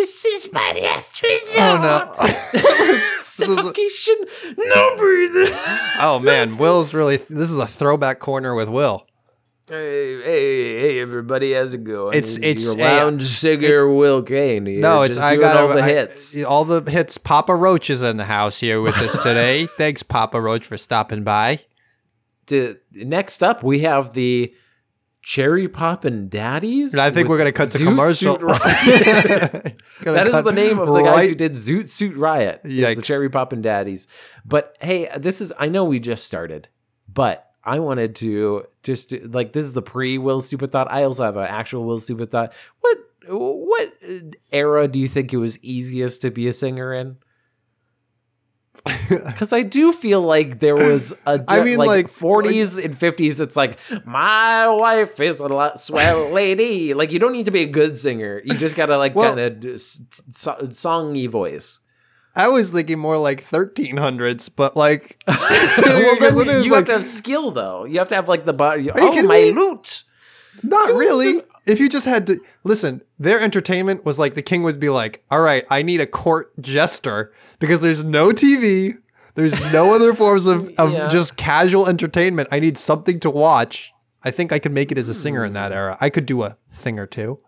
This is my last oh, resort. Oh no. Suffocation, no breathing. oh man, Will's really this is a throwback corner with Will. Hey, hey, hey, everybody, how's it going? It's- it's- your hey, lounge singer Will Kane. Here, No, it's just I got all the I- hits. all the hits. Papa Roach is in the house here with us today. Thanks, Papa Roach, for stopping by. To- next up, we have the Cherry Poppin' Daddies. And I think we're gonna cut to Zoot commercial. Suit Riot. That is the name of the guys right- who did Zoot Suit Riot. is The. Cherry Poppin' Daddies. But hey, this is I know we just started, but I wanted to just like this is the pre Will Stupid Thought. I also have an actual Will Stupid Thought. What what era do you think it was easiest to be a singer in? Because I do feel like there was a I mean, like, like- 40s and 50s. It's like my wife is a lot swell lady. Like you don't need to be a good singer. You just gotta like Well- kind of so, songy voice. I was thinking more like 1300s, but like, well, because then it is you like- have to have skill though. You have to have like the body. Oh my me? lute. Not really. If you just had to listen, their entertainment was like the king would be like, "All right, I need a court jester because there's no TV, there's no other forms of, of Yeah. just casual entertainment. I need something to watch." I think I could make it as a singer in that hmm. era. I could do a thing or two.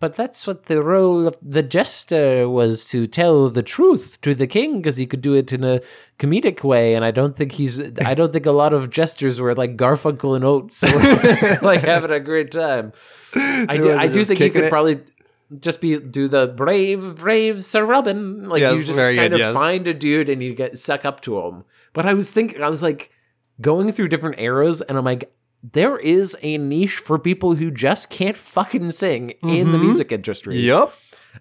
But that's what the role of the jester was to tell the truth to the king because he could do it in a comedic way. And I don't think he's, I don't think a lot of jesters were like Garfunkel and Oates, or, like having a great time. I do, I do think he could it. probably just be do the brave, brave Sir Robin. Like Yes, you just kind good, of yes. find a dude and you get suck up to him. But I was thinking, I was like going through different eras, and I'm like. There is a niche for people who just can't fucking sing in the Mhm. music industry. Yep.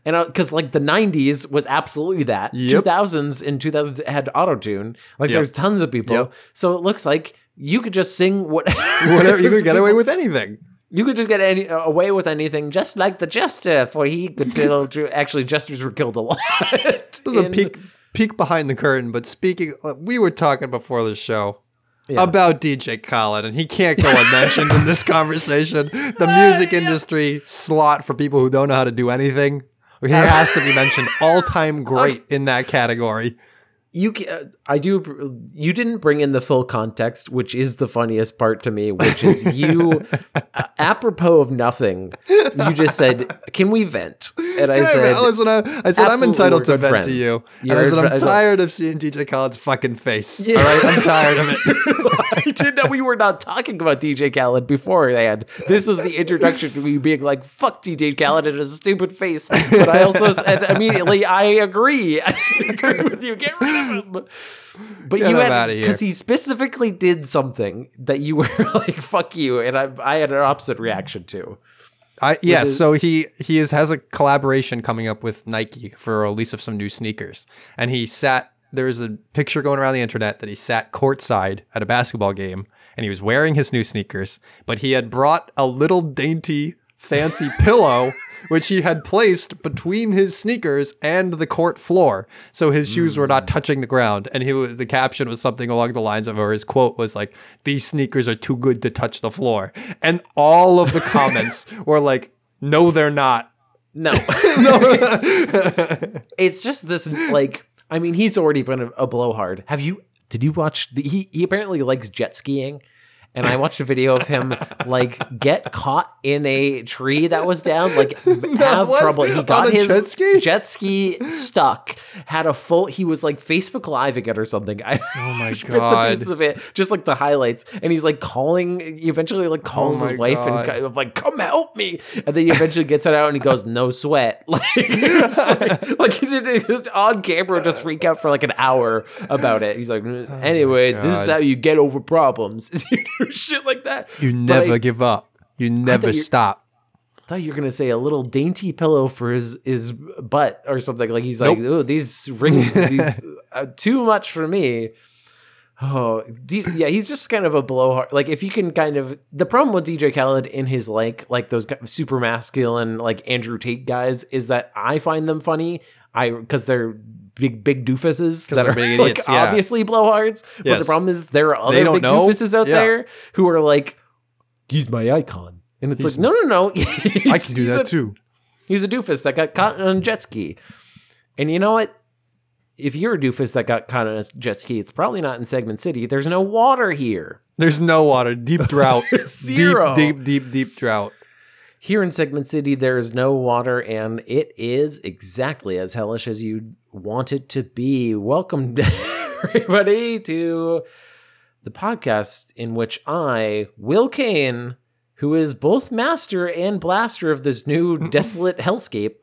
And because like the '90s was absolutely that. Yep. 2000s and 2000s had auto tune. Like Yep. there's tons of people. Yep. So it looks like you could just sing what Whatever you could get away with anything. You could just get any uh, away with anything, just like the jester, for he could tell. to- Actually, jesters were killed a lot. This is a peek peek behind the curtain. But speaking, uh, we were talking before the show. Yeah. About DJ Khaled, and he can't go unmentioned in this conversation. The music industry slot for people who don't know how to do anything. He has to be mentioned all time great in that category. You I do you didn't bring in the full context which is the funniest part to me which is you apropos of nothing you just said can we vent and I said man, listen, I, I said I'm entitled to vent friends. to you, You're I said I'm tired of seeing DJ Khaled's fucking face. Yeah. All right, I'm tired of it. I didn't know we were not talking about DJ Khaled beforehand. This was the introduction to me being like, fuck DJ Khaled and his stupid face. But I also said immediately, I agree. I agree with you. Get rid of. But Get you had, because he specifically did something that you were like, fuck you. And I, I had an opposite reaction to. I, yes, his- so he he is, has a collaboration coming up with Nike for a release of some new sneakers, and he sat. There's a picture going around the internet that he sat courtside at a basketball game, and he was wearing his new sneakers, but he had brought a little dainty, fancy pillow, which he had placed between his sneakers and the court floor, so his shoes were not hmm. touching the ground. And he the caption was something along the lines of, or his quote was like, "These sneakers are too good to touch the floor," and all of the comments were like, "No, they're not." No. No. it's just this like I mean he's already been a, a blowhard. Have you did you watch the, he he apparently likes jet skiing and I watched a video of him like get caught in a tree that was down, like have what? trouble. He got his jet ski? jet ski stuck, had a full. He was like Facebook living it or something. I Oh my god! bits and pieces of it, just like the highlights. And he's like calling. He eventually like oh calls Oh his wife God. and like, "Come help me!" And then he eventually gets it out and he goes, "No sweat." Like, like, like he did it on camera, just freak out for like an hour about it. He's like, mm, "Anyway, this is Oh how you get over problems." do shit like that. You never I- give up. You never stop. I thought you were gonna say a little dainty pillow for his his butt or something. Like he's like, oh, these rings, these uh, too much for me. Oh, D- yeah, he's just kind of a blowhard. Like if you can kind of the problem with DJ Khaled in his like like those super masculine like Andrew Tate guys is that I find them funny. I because they're big big doofuses that are big like, yeah. obviously blowhards. But the problem is there are other big know. doofuses out Yeah. there who are like, he's my icon, and it's like no no no, I can do that too. He's a doofus that got caught on a jet ski. And you know what? If you're a doofus that got caught on a jet ski, it's probably not in Segment City. There's no water here. There's no water. Deep drought. Zero. Deep, deep, deep, deep drought. Here in Segment City, there is no water, and it is exactly as hellish as you want it to be. Welcome, everybody, to the podcast in which I, Will Kane, who is both master and blaster of this new desolate hellscape,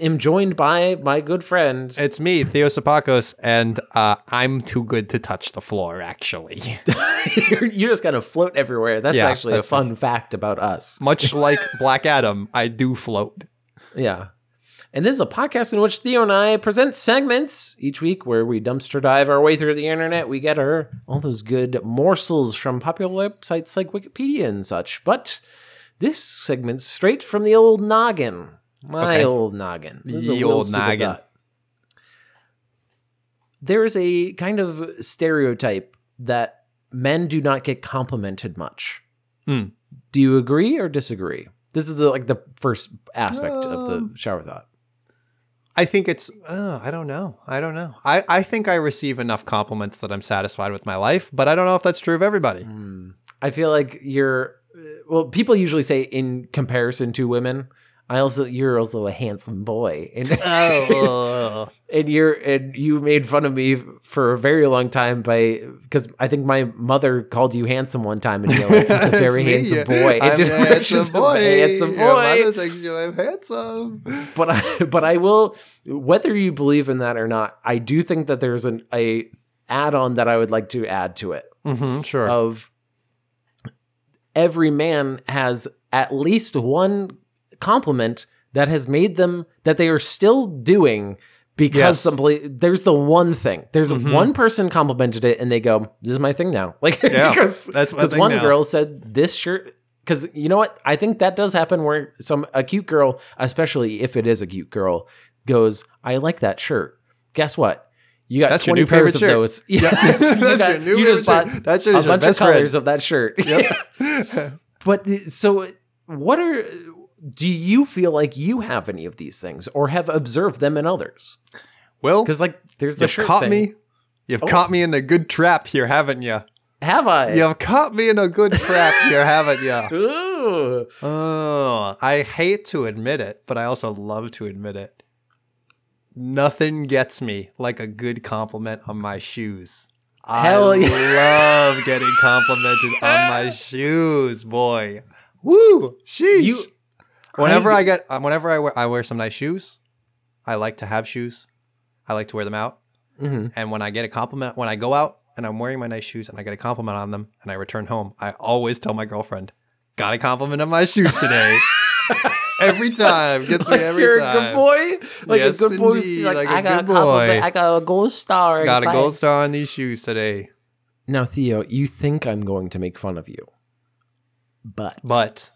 am joined by my good friend. It's me, Theo Sapakos, and uh, I'm too good to touch the floor, actually. You're- you just kind of float everywhere. That's Yeah, actually that's a fun fact about us. Much like Black Adam, I do float. Yeah. And this is a podcast in which Theo and I present segments each week where we dumpster dive our way through the internet. We get our all those good morsels from popular websites like Wikipedia and such. But this segment's straight from the old noggin. My Okay. old noggin. This is a Ye real old noggin. thought. There is a kind of stereotype that men do not get complimented much. Hmm. Do you agree or disagree? This is the like the first aspect of the Um, shower thought. I think it's, uh, I don't know. I don't know. I, I think I receive enough compliments that I'm satisfied with my life, but I don't know if that's true of everybody. Hmm. I feel like you're well. People usually say in comparison to women. I also you're also a handsome boy, and Oh, and you're and you made fun of me for a very long time by because I think my mother called you handsome one time, and you're like, he's a very handsome boy. I'm And a handsome of a boy. Your mother thinks you I'm handsome. But I but I will whether you believe in that or not. I do think that there's an a add on that I would like to add to it. Mm-hmm, sure. of every man has at least one compliment that has made them that they are still doing because Yes. somebody there's the one thing there's Mhm. one person complimented it and they go this is my thing now like Yeah, because that's my because one now. girl said this shirt because you know what i think that does happen where some a cute girl especially if it is a cute girl goes i like that shirt guess what you got That's your 20 new favorite pairs of shirt. those. Yeah, Yes, you that's got- your new you just bought shirt. That's your- a bunch of friend. colors of that shirt. Yep. But so, what are? Do you feel like you have any of these things, or have observed them in others? well, Because like, there's the you've shirt caught thing. me. You've Oh. caught me in a good trap here, haven't you? Have I? You've caught me in a good trap here, haven't you? Ooh. Oh, I hate to admit it, but I also love to admit it. Nothing gets me like a good compliment on my shoes. Hell I yeah. love getting complimented on my shoes, boy. Woo! Sheesh. You- whenever I- I, get, uh, whenever I wear, I wear some nice shoes. I like to have shoes. I like to wear them out. Mhm. And when I get a compliment, when I go out and I'm wearing my nice shoes and I get a compliment on them and I return home, I always tell my girlfriend, got a compliment on my shoes today. every time. Gets me Like every you're time. a good boy. Like Yes, a good boy. indeed, Like, like a I got good a compliment. boy. I got a gold star. in Got a gold class. star on these shoes today. Now, Theo, you think I'm going to make fun of you, but But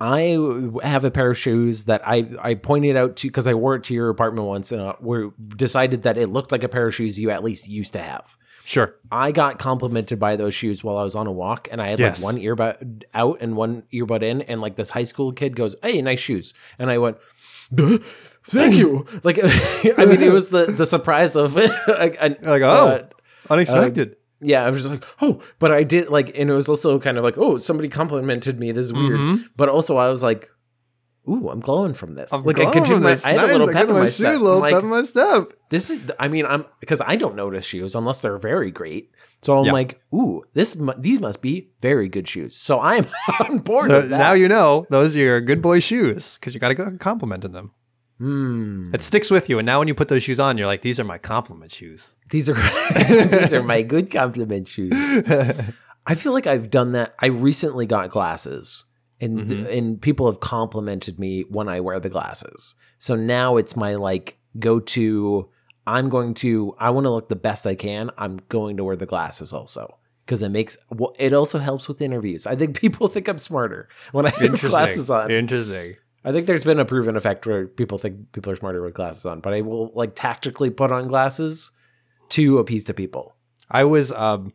I have a pair of shoes that I I pointed out to because I wore it to your apartment once and uh, we decided that it looked like a pair of shoes you at least used to have. sure. I got complimented by those shoes while I was on a walk, and I had Yes. like one earbud out and one earbud in, and like this high school kid goes, "Hey, nice shoes," and I went. "Duh, Thank you. Like, I mean, it was the the surprise of it. Like, oh, unexpected. Yeah, I was just like, oh, but I did like, and it was also kind of like, oh, somebody complimented me. This is weird. Mm-hmm. But also, I was like, ooh, I'm glowing from this. like, I could do my, I had a little pep in my step. Little like, pep in my step. this is, I mean, I'm because I don't notice shoes unless they're very great. So I'm Yeah. like, ooh, this these must be very good shoes. So I'm on board So with that. now you know those are your good boy shoes because you got to go complimenting them. Hmm. It sticks with you, and now when you put those shoes on, you're like, these are my compliment shoes. These are these are my good compliment shoes. I feel like I've done that. I recently got glasses, and Mm-hmm. and people have complimented me when I wear the glasses. So now it's my like go to. I'm going to. I want to look the best I can. I'm going to wear the glasses also because it makes. Well, it also helps with interviews. I think people think I'm smarter when I have glasses on. Interesting. I think there's been a proven effect where people think people are smarter with glasses on, but I will like tactically put on glasses to appease to people. I was um,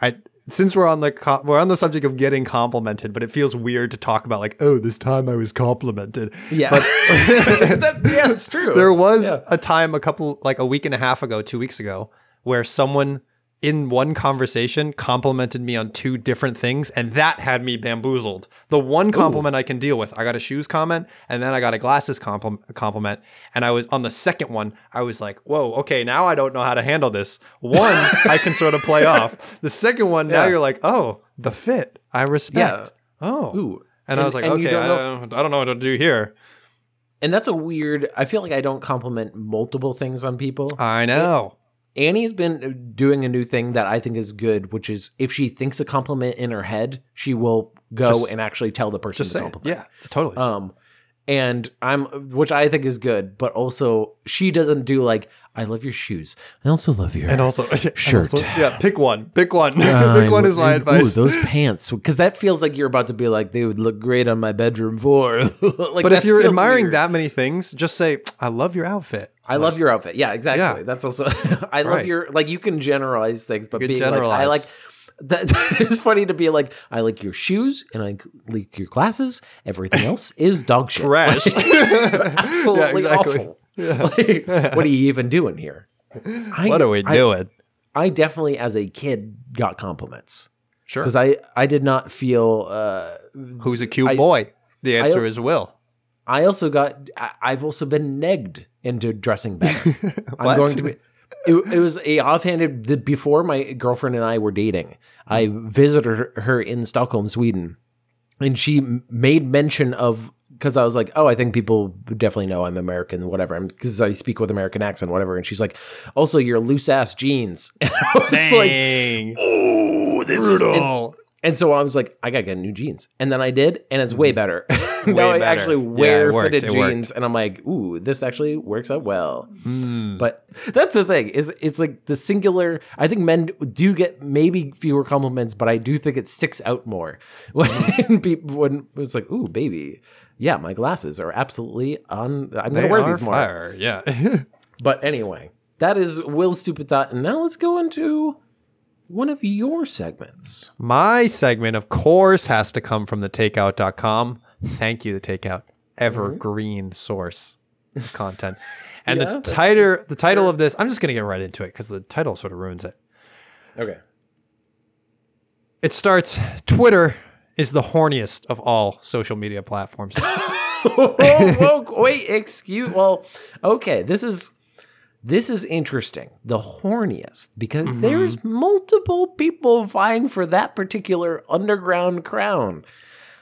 I since we're on the co- we're on the subject of getting complimented, but it feels weird to talk about like, oh, this time I was complimented. Yeah, that, yeah, it's true. There was Yeah. a time a couple like a week and a half ago, two weeks ago, where someone in one conversation complimented me on two different things, and that had me bamboozled. The one compliment I can deal with, I got a shoes comment, and then I got a glasses compli- compliment, and I was on the second one. I was like, "Whoa, okay, now I don't know how to handle this." One I can sort of play off. The second one, now Yeah. you're like, "Oh, the fit, I respect." Oh, Ooh. and, I was like, and "Okay, I don't know if- I don't know what to do here." and that's a weird. I feel like I don't compliment multiple things on people. I know. Annie's been doing a new thing that I think is good, which is if she thinks a compliment in her head, she will go Just- and actually tell the person the say, compliment. yeah, totally. Um, and I'm, which I think is good, but also she doesn't do like, I love your shoes. I also love your And also, and Shirt. also- yeah, pick one. Pick one. Uh, pick one is my ooh, advice. those pants, because that feels like you're about to be like, they would look great on my bedroom floor. like, but if you're admiring weird. that many things, just say, "I love your outfit." I love your outfit. Yeah, exactly. Yeah. That's also I love Right. your like you can generalize things, but being like I like that, that is funny to be like I like your shoes and I like your glasses. Everything else is dog shit. Trash. Absolutely Yeah, exactly. awful. Like, what are you even doing here? I, What are we I- doing? I definitely, as a kid, got compliments Sure. because I I did not feel. uh Who's a cute I- boy? The answer is Will. I also got. I, I've also been negged into dressing better. I'm going to be. It, it was a offhanded. The, before my girlfriend and I were dating, mm-hmm. I visited her, in Stockholm, Sweden, and she made mention of because I was like, oh, I think people definitely know I'm American, whatever, because I speak with American accent, whatever. And she's like, also your loose ass jeans. And I was like, Dang. oh, this is. And, so I was like, I gotta get new jeans, and then I did, and it's way better. now I better. actually wear worked. fitted It worked. jeans, and I'm like, ooh, this actually works out well. Hmm. But that's the thing is, it's like the singular. I think men do get maybe fewer compliments, but I do think it sticks out more when people when it's like, ooh, baby, yeah, my glasses are absolutely on. I'm gonna wear these more. fire. Yeah. But anyway, that is Will's stupid thought, and now let's go into one of your segments. My segment, of course, has to come from the takeout.com. Thank you, the takeout. Evergreen mm-hmm. source of content. And Yeah, the title the title of this, I'm just gonna get right into it because the title sort of ruins it. Okay. It starts Twitter is the horniest of all social media platforms. whoa, whoa, wait, excuse. Well, okay, this is this is interesting. The horniest because Mm-hmm. there's multiple people vying for that particular underground crown.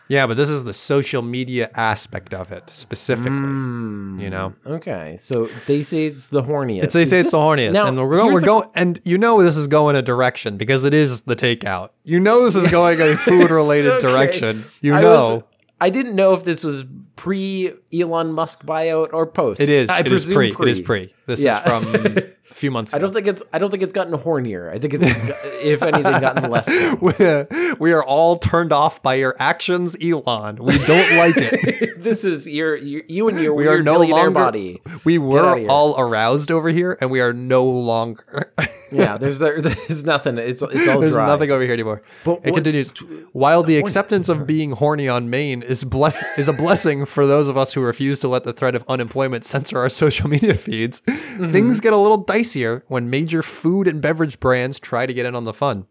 yeah, but this is the social media aspect of it specifically. Hmm. You know? Okay, so they say it's the horniest. It's, they Is say it's the horniest, Now, and we're going. We're going, and you know this is going a direction because it is the takeout. You know this is going a food-related Okay. direction. You I know was- I didn't know if this was pre Elon Musk buyout or post. it is. I it is presume pre. It is pre. This Yeah. is from few months I ago. don't think it's. I don't think it's gotten hornier. I think it's, if anything, gotten less. so. we are all turned off by your actions, Elon. We don't like it. this is your, your you and your We weird are no longer. body. We were all aroused over here, and we are no longer. Yeah, there's there, there's nothing. It's it's all There's dry. nothing over here anymore. But it continues. While the horny acceptance of being horny on main is bless is a blessing for those of us who refuse to let the threat of unemployment censor our social media feeds, Mm-hmm. things get a little spicier when major food and beverage brands try to get in on the fun.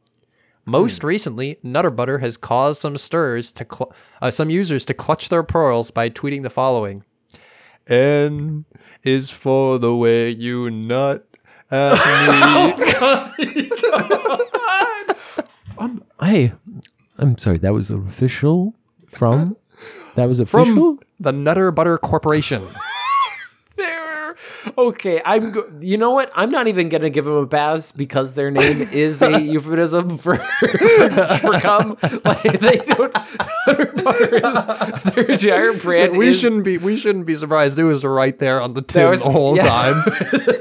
Most recently, Nutter Butter has caused some stirs to cl- uh, some users to clutch their pearls by tweeting the following: "N is for the way you nut at me." Hey, I'm sorry. That was official from. That was official. from the Nutter Butter Corporation. Okay, I'm. Go- you know what? I'm not even gonna give them a pass because their name is a euphemism for for cum. Like they don't. Nutter Butter their entire brand. we is- shouldn't be we shouldn't be surprised. It was right there on the tin was- the whole yeah. time.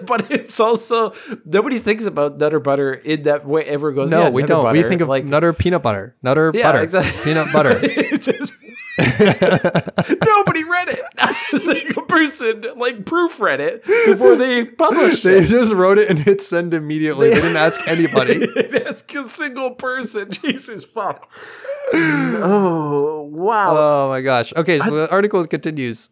but it's also nobody thinks about Nutter Butter in that way. Ever goes? No, yeah, we don't. we think of like Nutter peanut butter, Nutter Yeah, butter, exactly. peanut butter. Nobody read it. like a person like proofread it before they published They it. just wrote it and hit send immediately. They didn't ask anybody. They didn't ask a single person. Jesus fuck. oh wow. Oh my gosh. Okay, so the article continues.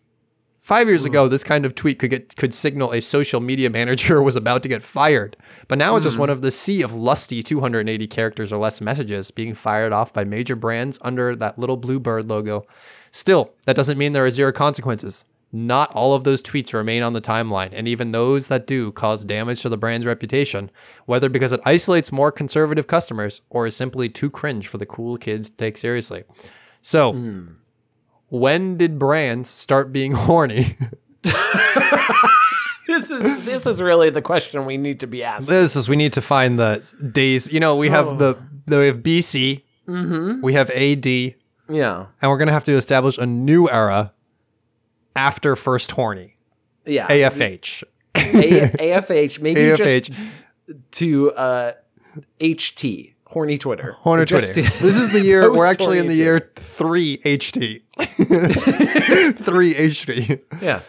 Five years hmm. ago, this kind of tweet could get could signal a social media manager was about to get fired. But now it's just hmm. one of the sea of lusty 280 characters or less messages being fired off by major brands under that little blue bird logo. Still, that doesn't mean there are zero consequences. Not all of those tweets remain on the timeline, and even those that do cause damage to the brand's reputation, whether because it isolates more conservative customers or is simply too cringe for the cool kids to take seriously. So, hmm. When did brands start being horny? this is this is really the question we need to be asking. this is we need to find the days. You know, we have the, the we have BC, we have AD, yeah, and we're gonna have to establish a new era after first horny. Yeah. AFH. A- AFH, maybe AFH. just to uh, HT, horny Twitter. Horny Twitter. this is the year we're actually in the year three HD. three HD. yeah.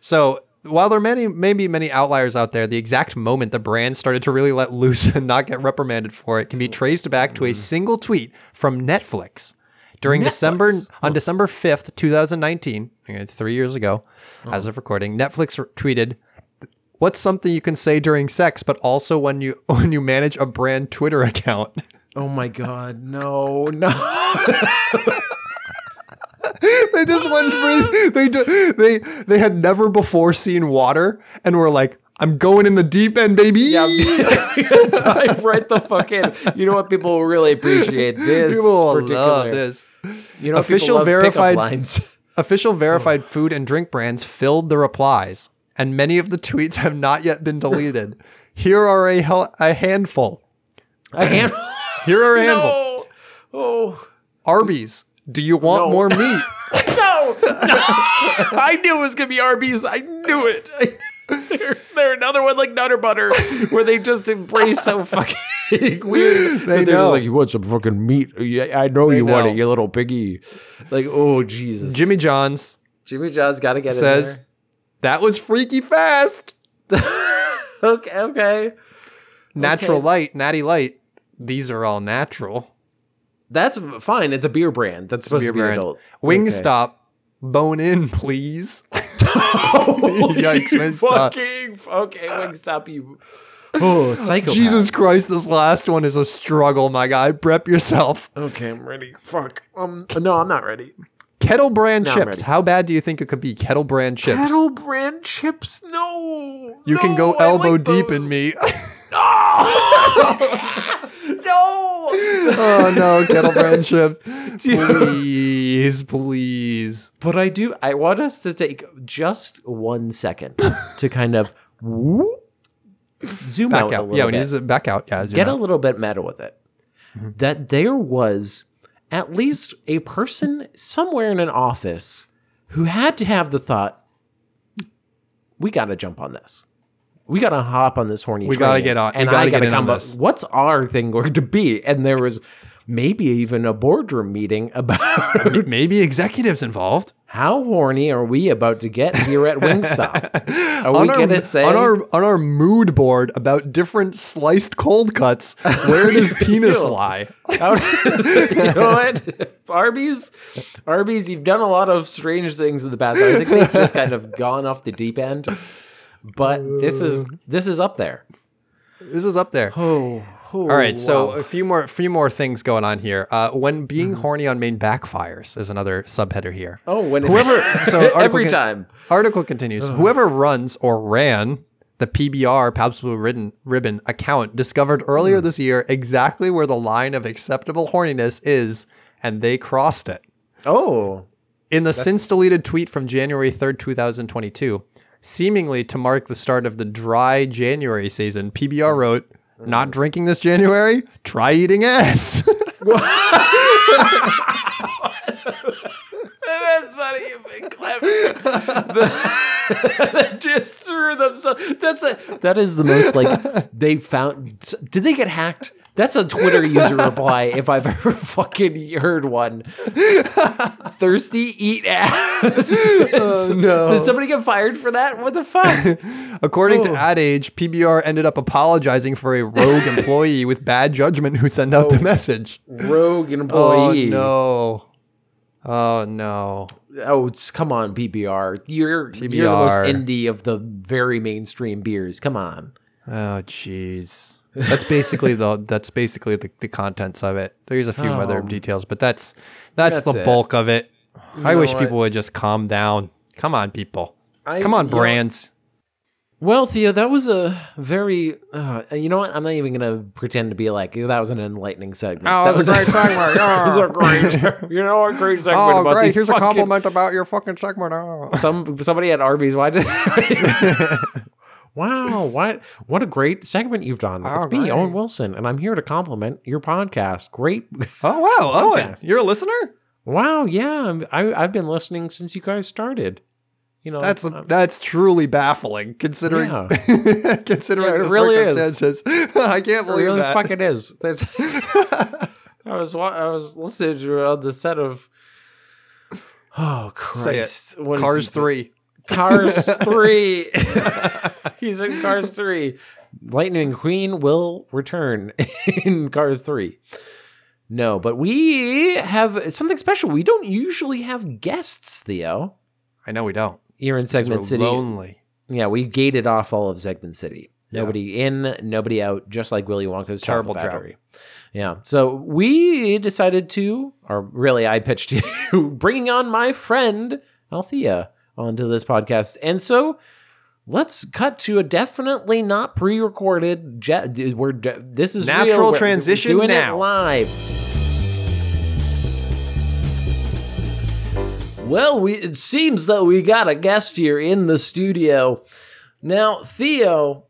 So while there are many, maybe many outliers out there, the exact moment the brand started to really let loose and not get reprimanded for it can be traced back to a single tweet from Netflix during December on December fifth, two thousand nineteen, three years ago, as of recording. Netflix tweeted. What's something you can say during sex, but also when you when you manage a brand Twitter account? Oh my God. No, no. they just went free. They do, they they had never before seen water and were like, "I'm going in the deep end, baby." Yeah, dive right the fuck in. You know what? People really appreciate this People particular. love this. You know, Official people love pickup verified- lines. Official verified food and drink brands filled the replies, and many of the tweets have not yet been deleted. Here are a hel- a handful. I can't. Here are a handful. No. Oh Arby's. Do you want No. more meat? no! no. I knew it was gonna be Arby's. I knew it. They're, they're another one like Nutter Butter, where they just embrace so fucking weird. They know. like, you want some fucking meat? Yeah, I know They you want it, you little piggy. Like, oh Jesus, Jimmy John's Jimmy John's got to get it. says that was freaky fast. okay, okay. Natural Okay. light, natty light. These are all natural. That's fine. It's a beer brand. That's supposed Beer to be brand. adult. Wingstop, bone in, please. Yikes, Wingstop. Fucking okay, Wingstop. You. Oh, psychopath. Jesus Christ, this last one is a struggle, my guy. Prep yourself. Okay, I'm ready. Fuck. Um, no, I'm not ready. Kettle brand Now chips. How bad do you think it could be? Kettle brand chips. Kettle brand chips? No. you can go elbow like deep those. in me. No. oh no, kettle brand chips. Please, please. But I do. I want us to take just one second to kind of whoop, zoom Back out, a out. little Yeah, when bit. he's back out. Yeah, zoom get a little bit meta with it. Mm-hmm. That there was at least a person somewhere in an office who had to have the thought, we got to jump on this. We got to hop on this horny We train, gotta get on- And gotta I got to come up. What's our thing going to be? And there was maybe even a boardroom meeting about Maybe executives involved. How horny are we about to get here at Wingstop? Are we going to say on our on our mood board about different sliced cold cuts, where does penis lie? How does, you know what? Arby's, Arby's, you've done a lot of strange things in the past. I think they've just kind of gone off the deep end. but this is uh. this is up there. This is up there. Oh, All right, so a few more, few more things going on here. Uh, when being Mm-hmm. horny on main backfires is another subheader here. oh, when Whoever, so every con- time. Article continues. Whoever runs or ran the PBR Pabst Blue Ribbon, Ribbon account discovered earlier this year exactly where the line of acceptable horniness is, and they crossed it. Oh, In the since deleted tweet from January 3rd, 2022, seemingly to mark the start of the dry January season, PBR wrote, Not drinking this January? Try eating ass. That's not even clever. they just threw themselves. That's a. That is the most like they found. Did they get hacked? That's a Twitter user reply if I've ever fucking heard one. Thirsty, eat ass. Oh, no. Did somebody get fired for that? What the fuck? According Oh. to Ad Age, PBR ended up apologizing for a rogue employee with bad judgment who sent out the oh, message. Rogue Oh employee. no. Oh no. Oh, it's, come on, PBR. You're you're the most indie of the very mainstream beers. Come on. Oh jeez. That's basically the that's basically the, the contents of it. There's a few other Oh. details, but that's that's, That's the it. bulk of it. I wish what? people would just calm down. Come on, people. I- Come on, you know- brands. Well, Theo, that was a very. Uh, you know what? I'm not even gonna pretend to be like that was an enlightening segment. Oh, that was a great segment, that was a great. You know, a great segment Oh, about great! Here's a compliment about your fucking segment. Oh. Some somebody at Arby's. Why did? Wow! What what a great segment you've done. It's me. Owen Wilson, and I'm here to compliment your podcast. Great. Oh wow, Owen, you're a listener. Wow. Yeah, I, I've been listening since you guys started. You know, That's um, that's truly baffling considering Yeah. considering Yeah, it the really is. circumstances. I can't It believe really that. fucking is. That's, I was I was listening to on the set of. Oh it. Christ! Cars three. Cars three. He's in Cars three. Lightning Queen will return in Cars three. No, but we have something special. We don't usually have guests, Theo. I know we don't. Here in Segment City. lonely. Yeah, we gated off all of Segment City. Yeah. Nobody in, nobody out, just like Willy Wonka's Terrible drought. Yeah. So we decided to, or really, I pitched you bringing on my friend Althea onto this podcast, and so let's cut to a definitely not pre-recorded. Je- we're de- this is Natural real. We're- we're transition doing now. it live. Well, we it seems that we got a guest here in the studio. Now, Theo,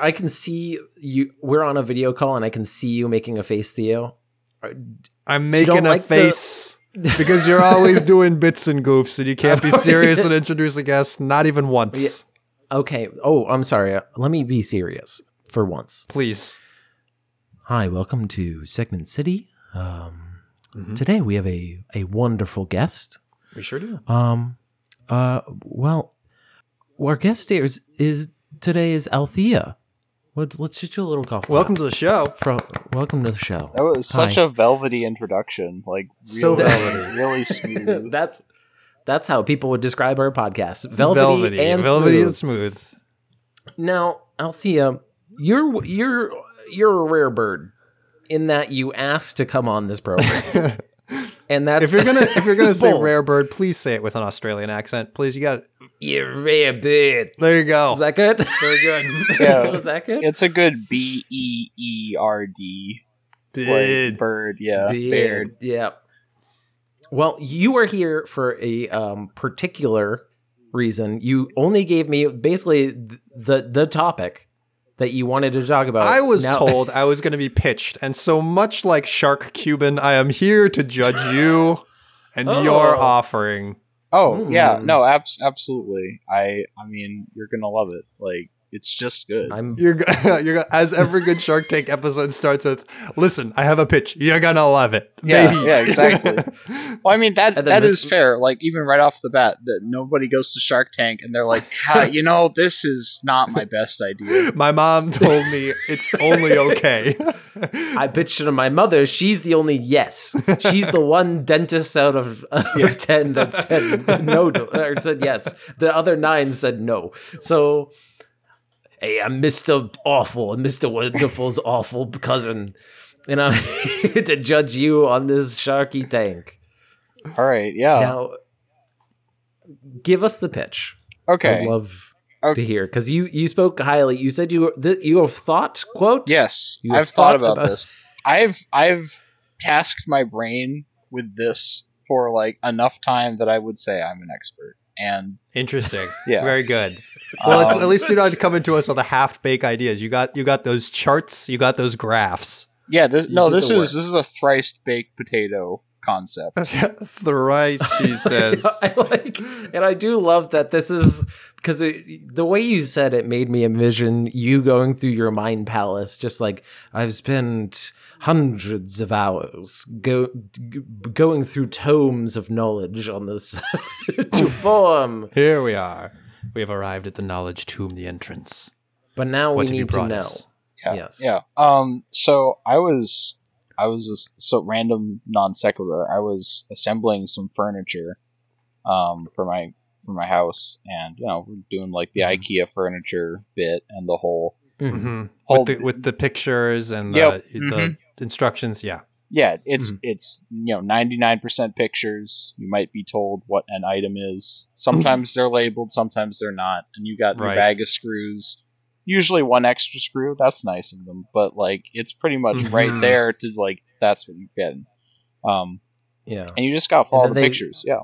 I can see you. We're on a video call, and I can see you making a face, Theo. I'm making a like the- face because you're always doing bits and goofs, and you can't be serious and introduce a guest, not even once. Okay. Oh, I'm sorry. Let me be serious for once. Please. Hi, welcome to Segment City. Um, Mhm. Today we have a a wonderful guest. We sure do. Um, uh, well, our guest is, is today is Althea. Let's let's just do a little golf. Welcome to the show. From, welcome to the show. That was such Hi. a velvety introduction. Like So really, velvety. really smooth. that's that's how people would describe our podcast. Velvety, and velvety smooth. and smooth. Now, Althea, you're you're you're a rare bird in that you asked to come on this program, and that's if you're gonna if you're gonna say bold. rare bird, please say it with an Australian accent. Please, you got it. You're a rare bird. There you go. Is that good? Very good. Yeah. is that good? it's a good B E E R D like bird. Yeah, Beard. beard. Yeah. Well, you are here for a um, particular reason. You only gave me basically the the topic that you wanted to talk about. I was Now- told I was going to be pitched, and so much like Shark Cuban, I am here to judge you and Oh. your offering. Oh yeah, Mm. no, abs- absolutely. I I mean, you're gonna love it. Like it's just good. I'm You're, you're as every good Shark Tank episode starts with, "Listen, I have a pitch. You're gonna love it, Yeah, baby." yeah, exactly. Well, I mean that And then that this- is fair. Like even right off the bat, that nobody goes to Shark Tank and they're like, "Ha, you know, this is not my best idea. My mom told me it's only okay. I pitched it to my mother. She's the only yes. She's the one dentist out of, out of ten that said no to, or said yes. The other nine said no. So hey, I'm Mister Awful and Mister Wonderful's awful cousin, and I'm here to judge you on this Sharky tank. All right. Yeah. Now, give us the pitch. okay. I'd love Okay. to hear because you you spoke highly. You said you th- you have thought quote. Yes, You have I've thought thought about, about- this. I've I've tasked my brain with this for like enough time that I would say I'm an expert. And Interesting. Yeah. Very good. Well, it's, um, at least you're not coming to us with a half baked ideas. You got you got those charts. You got those graphs. yeah, this You no, this the is this is a thrice baked potato concept. Thrice, she says. I like, and I do love that this is because the way you said it made me envision you going through your mind palace, just like I've spent hundreds of hours go g- going through tomes of knowledge on this to form. Here we are. We have arrived at the knowledge tomb, the entrance. But now What we have you need to brought know. us? Yeah. Yes. Yeah. Um. So I was, I was a, so random non sequitur. I was assembling some furniture, um, for my for my house, and you know, doing like the Mhm. IKEA furniture bit and the whole Mhm. Mm-hmm. whole. With, the, with the pictures and the, Yep. the Mhm. instructions. Yeah. Yeah, it's Mhm. it's you know ninety nine percent pictures. You might be told what an item is. Sometimes they're labeled, sometimes they're not, and you got your Right. bag of screws. Usually one extra screw. That's nice of them, but like it's pretty much right Mhm. there to like that's what you're getting. Um, Yeah. and you just gotta follow the they- pictures. Yeah,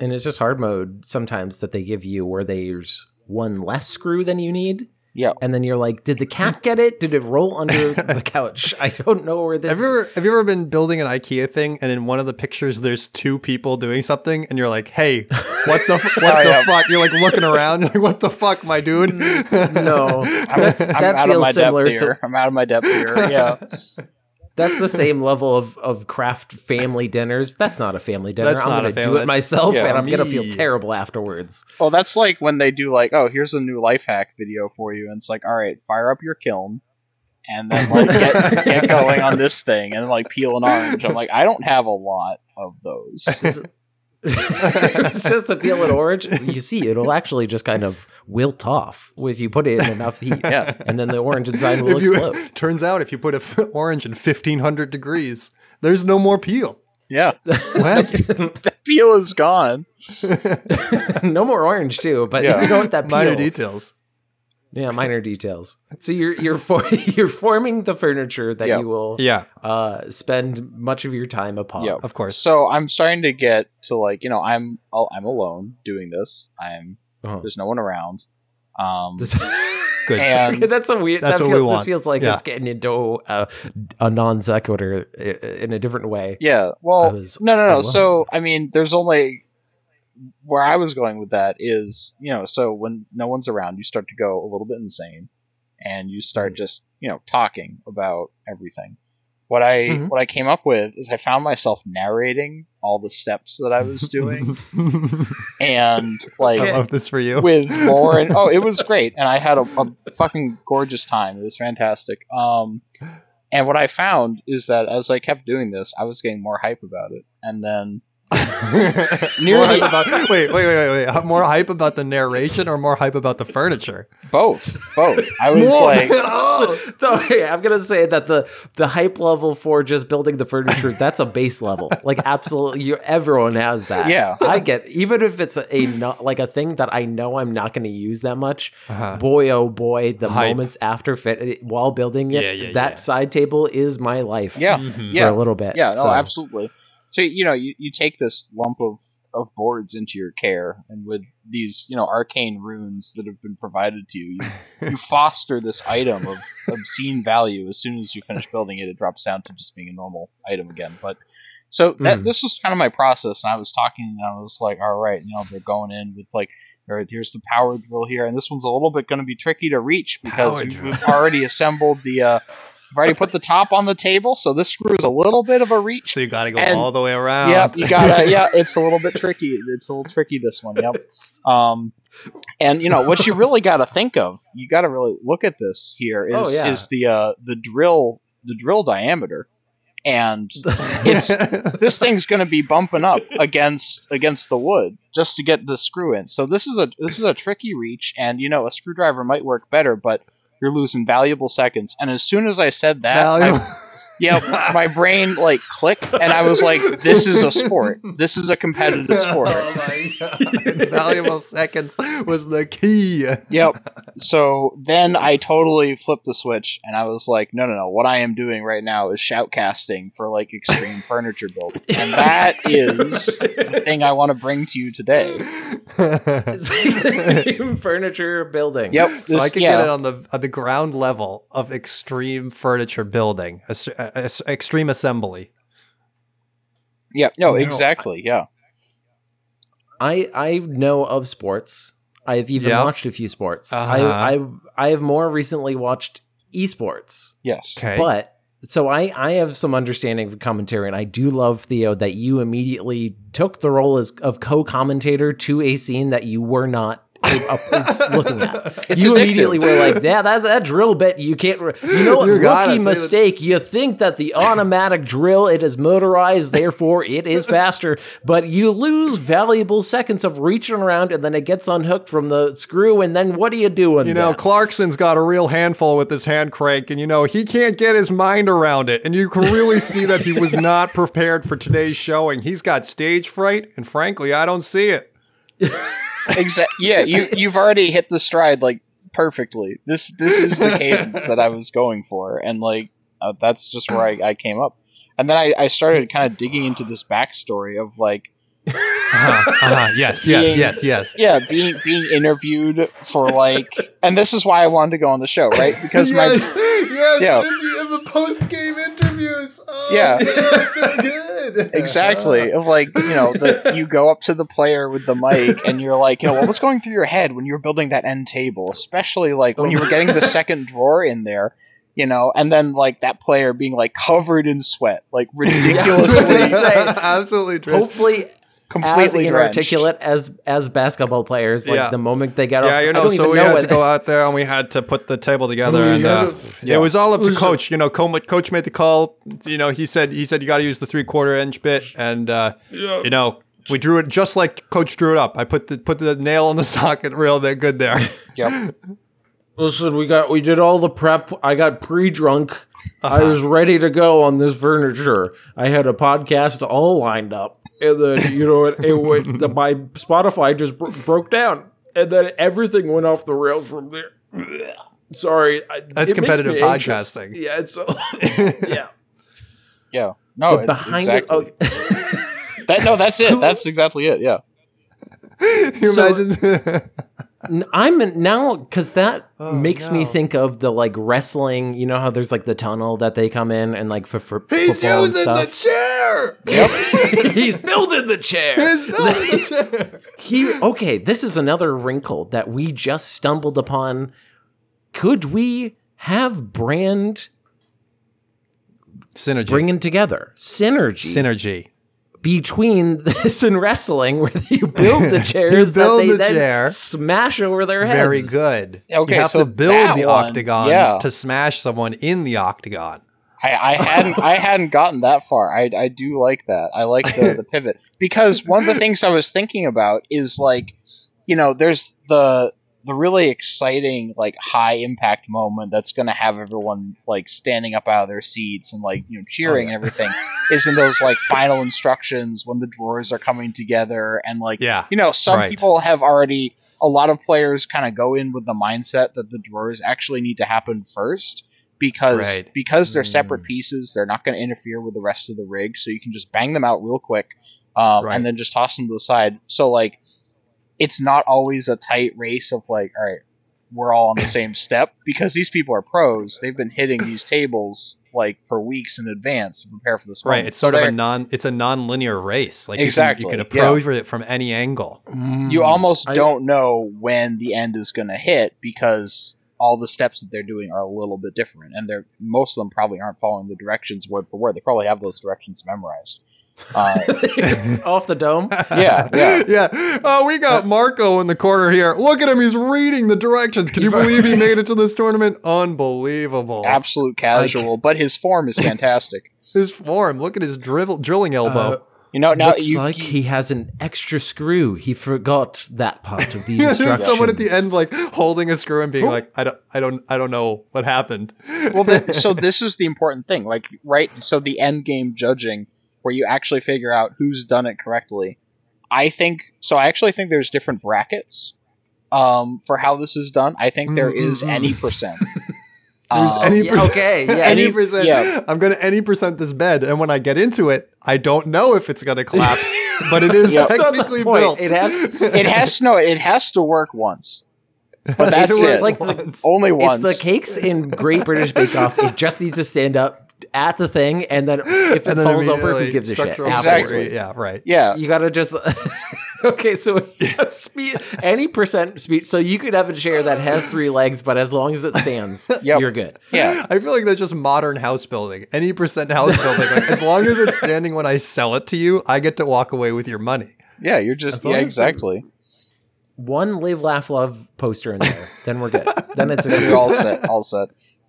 And it's just hard mode sometimes that they give you where there's one less screw than you need. Yeah. And then you're like, did the cat get it? Did it roll under the couch? I don't know where this Have you ever have you ever been building an IKEA thing and in one of the pictures there's two people doing something and you're like, hey, what the f- what Oh, the yeah. fuck? You're like looking around, you're like, what the fuck, my dude? Mm, no. I'm, That's- I'm that out of my feels similar depth to- here. I'm out of my depth here. Yeah, That's the same level of, of craft family dinners. That's not a family dinner. That's I'm not going a to do it myself yeah, and I'm going to feel terrible afterwards. well, that's like when they do like, oh, here's a new life hack video for you, and it's like, all right, fire up your kiln. And then like get, get going on this thing, and then like peel an orange. I'm like, I don't have a lot of those. it's just the peel and orange. You see, it'll actually just kind of wilt off if you put it in enough heat. Yeah. And then the orange inside will if you, explode. turns out if you put a f- orange in 1500 degrees, there's no more peel. Yeah, What? the peel is gone. no more orange too, but Yeah. you know what that peel, Minor details. Yeah, minor details. So you're you're for, you're forming the furniture that Yeah. you will Yeah, uh, spend much of your time upon. Yeah. of course. So I'm starting to get to like, you know, I'm I'm alone doing this. I'm Uh-huh. there's no one around. Um, This- Good. and that's a weird. That's that what feels, we want. This feels like Yeah. it's getting into a, a non sequitur in a different way. yeah, well, was no, no, no. alone. So I mean, there's only where I was going with that is, you know, so when no one's around, you start to go a little bit insane, and you start just, you know, talking about everything. What I Mhm. what I came up with is I found myself narrating all the steps that I was doing, and like I love this for you. with Lauren. Oh, it was great, and I had a, a fucking gorgeous time. It was fantastic. Um, and what I found is that as I kept doing this, I was getting more hype about it, and then more the- hype about, wait, wait, wait, wait, wait. More hype about the narration or more hype about the furniture? both, both. I was More- like, oh. So, okay, I'm gonna say that the the hype level for just building the furniture that's a base level. Like absolutely, you, everyone has that. Yeah. I get even if it's a, a not like a thing that I know I'm not going to use that much. Uh-huh. Boy, oh boy, the Hype. moments after fit while building it, Yeah, yeah, that yeah. side table is my life. yeah, Mhm. for a little bit. yeah, no, So, absolutely. So you know, you, you take this lump of of boards into your care, and with these you know arcane runes that have been provided to you, you, you foster this item of obscene value. As soon as you finish building it, it drops down to just being a normal item again. But so that, Mhm. this was kind of my process, and I was talking, and I was like, all right, you know, they're going in with like. All right, here's the power drill here, and this one's a little bit going to be tricky to reach because Power drill. we've already assembled the. Uh, I've already put the top on the table, so this screw is a little bit of a reach. So you got to go And- all the way around. Yep, you gotta. Yeah, it's a little bit tricky. It's a little tricky this one. Yep. Um, and you know what you really got to think of. You got to really look at this. Here is Oh, yeah. is the uh the drill the drill diameter. and it's this thing's going to be bumping up against against the wood just to get the screw in. So this is a this is a tricky reach, and you know a screwdriver might work better, but you're losing valuable seconds. And as soon as I said that, I, yeah, my brain like clicked, and I was like, "This is a sport. This is a competitive oh sport." Oh my God. Valuable seconds was the key. Yep. So then I totally flipped the switch and I was like, no, no, no. What I am doing right now is shoutcasting for like extreme furniture building. And that is the thing I want to bring to you today. It's like furniture building. Yep. So this- I can yeah, get it on the on the ground level of extreme furniture building, as- as- extreme assembly. Yeah. No, No, exactly. Yeah. I I know of sports. I've even Yeah. watched a few sports. Uh-huh. I, I I have more recently watched esports. Yes. Okay. But so I I have some understanding of commentary, and I do love Theo that you immediately took the role as of co-commentator to a scene that you were not up, looking at. It's you addictive. immediately were like, "Yeah, that that drill bit you can't." You know what? You got Rookie mistake. You think that the automatic drill it is motorized, therefore it is faster, but you lose valuable seconds of reaching around, and then it gets unhooked from the screw, and then what are you doing? You know, then? Clarkson's got a real handful with this hand crank, and you know, he can't get his mind around it. And you can really see that he was not prepared for today's showing. He's got stage fright, and frankly, I don't see it. Exactly. Yeah. You you've already hit the stride like perfectly. This this is the cadence that I was going for, and like uh, that's just where I, I came up. And then I, I started kind of digging into this backstory of like Uh-huh, uh-huh. Yes, yes, Being- yes, yes. yeah, being being interviewed for like, and this is why I wanted to go on the show, right? Because yes, my yes, Yeah. in the, in the post game interviews. Oh, Yeah. yeah, so good. exactly of like you know that you go up to the player with the mic and you're like, you know, what was going through your head when you were building that end table, especially like when you were getting the second drawer in there. You know, and then like that player being like covered in sweat, like I was ridiculously, say, Absolutely, Trish. Hopefully as completely drenched. inarticulate as as basketball players. Like Yeah. the moment they got off, Yeah, you know, so we know had to go out there and we had to put the table together, We and uh, to- it was all up to was- coach. You know, coach made the call. You know, he said he said you got to use the three quarter inch bit, and uh, you know, we drew it just like coach drew it up. I put the put the nail in the socket real there, good there. Yep. Listen, we got we did all the prep. I got pre-drunk. Uh-huh. I was ready to go on this furniture. I had a podcast all lined up, and then you know it. it went, the, my Spotify just bro- broke down, and then everything went off the rails from there. Sorry, I, That's competitive me anxious. podcasting. Yeah, it's yeah. Yeah. No, but it- behind exactly. it, oh, That, no, that's it. That's exactly it. Yeah. you So- imagine? I'm now because that Oh, makes me think of the like wrestling. You know how there's like the tunnel that they come in and like for, for He's using the chair. He's building the chair. He's building the chair. He okay. This is another wrinkle that we just stumbled upon. Could we have brand Synergy. bringing together synergy Synergy. Between this and wrestling, where you build the chairs build that they the then chair. smash over their heads? Very good. Okay, you have so to build the one, octagon yeah. to smash someone in the octagon. I, I hadn't I hadn't gotten that far. I, I do like that. I like the, the pivot because one of the things I was thinking about is like, you know, there's the the really exciting like high impact moment that's going to have everyone like standing up out of their seats and like you know cheering and everything is in those like final instructions when the drawers are coming together and like Yeah. you know some Right. people have already a lot of players kind of go in with the mindset that the drawers actually need to happen first because Right. because they're separate Mm. pieces they're not going to interfere with the rest of the rig so you can just bang them out real quick um, Right. and then just toss them to the side so like it's not always a tight race of like all right we're all on the same step because these people are pros they've been hitting these tables like for weeks in advance to prepare for this Right. moment. It's So sort of a non it's a non-linear race. Like Exactly, you can, you can approach it from any angle. Mm. you almost I- don't know when the end is going to hit because all the steps that they're doing are a little bit different and they're most of them probably aren't following the directions word for word they probably have those directions memorized Uh, Off the dome. yeah, yeah. yeah. Oh, we got Marco in the corner here. Look at him. He's reading the directions. Can you believe he made it to this tournament? Unbelievable. Absolute casual, but his form is fantastic. His form. Look at his drivel, drilling elbow. Uh, You know, now Looks you, like you- he has an extra screw. He forgot that part of the instructions. Someone at the end, like holding a screw and being like, "I don't, I don't, I don't know what happened." well, the, so this is the important thing, like right. So the end game judging, where you actually figure out who's done it correctly. I think so. I actually think there's different brackets um, for how this is done. I think there is Mm-mm-mm. any percent. There's Um, any yeah, percent. okay, yeah, any any- percent. yeah. I'm gonna any percent this bed, and when I get into it, I don't know if it's gonna collapse, but it is Yep. That's not the technically built. It has- it has no. It has to work once. But that's It it. was like the- Only once. It's the cakes in Great British Bake Off. It just needs to stand up at the thing, and then if it then falls over, who gives a shit? Exactly. afterwards? Yeah, right. yeah. You gotta just okay. So speed, any percent speed. So you could have a chair that has three legs, but as long as it stands, Yep. you're good. Yeah. I feel like that's just modern house building. Any percent house building, like as long as it's standing when I sell it to you, I get to walk away with your money. Yeah. You're just yeah. Exactly. One live, laugh, love poster in there, then we're good. Then it's a Then you're all set. All set.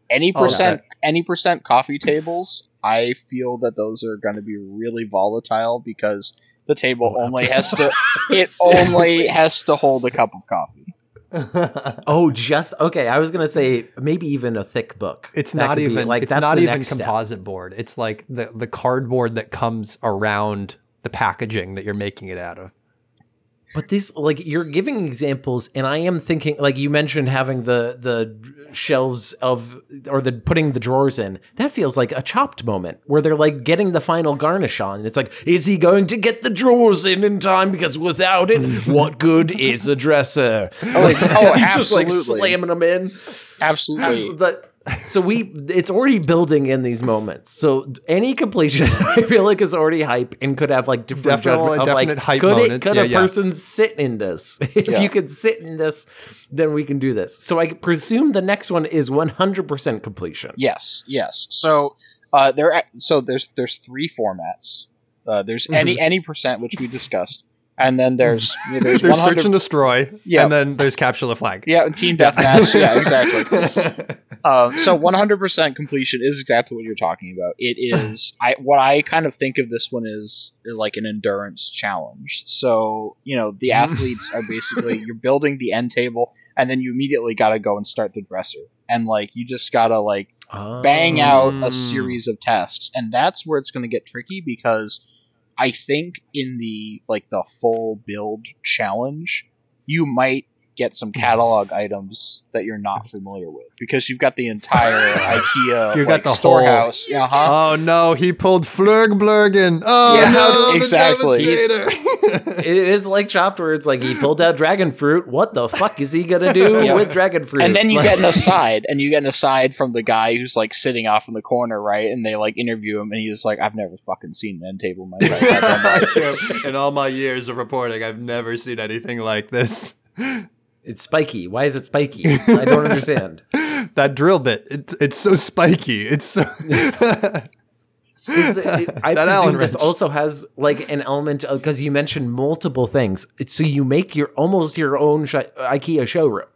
Any oh, All percent. Any percent coffee tables. I feel that those are going to be really volatile because the table Oh, only has to. It only has to hold a cup of coffee. Oh, just okay. I was gonna say maybe even a thick book. It's That not could be, even like it's that's not even next step. composite board. It's like the the cardboard that comes around the packaging that you're making it out of. But this, like, you're giving examples, and I am thinking, like, you mentioned having the the shelves of or the putting the drawers in. That feels like a chopped moment where they're like getting the final garnish on. And it's like, is he going to get the drawers in in time? Because without it, what good is a dresser? Like, oh, oh he's just like absolutely. slamming them in. Absolutely. The- so we it's already building in these moments so any completion i feel like is already hype and could have like different Definitely- judgment of like definite hype could it moments. could Yeah, a yeah. person sit in this if Yeah. you could sit in this then we can do this so i presume the next one is 100% completion Yes, yes. So uh, there, so there's there's three formats. Uh, there's any any percent which we discussed, and then there's there's There's search and destroy, Yeah. and then there's capture the flag. Yeah, team deathmatch. yeah, exactly. Um, so 100% completion is exactly what you're talking about. It is I what I kind of think of this one is like an endurance challenge. So you know the athletes are basically you're building the end table, and then you immediately got to go and start the dresser, and like you just gotta like bang out a Mm. series of tasks and that's where it's going to get tricky because i think in the like the full build challenge you might get some hmm. catalog items that you're not familiar with because you've got the entire ikea You've like, got the storehouse yeah huh Oh no, he pulled Flurgblurgen. Oh Yeah, no, exactly. Devastator. it is like chopped where it's like he pulled out dragon fruit what the fuck is he gonna do Yeah. with dragon fruit and then you Like- get an aside and you get an aside from the guy who's like sitting off in the corner right and they like interview him and he's like i've never fucking seen an end table in my life In all my years of reporting, I've never seen anything like this. It's spiky why is it spiky i don't understand that drill bit, it's it's so spiky. It's so Is the- I That Allen presume this wrench. also has like an element because you mentioned multiple things. So you make your almost your own sh- IKEA showroom.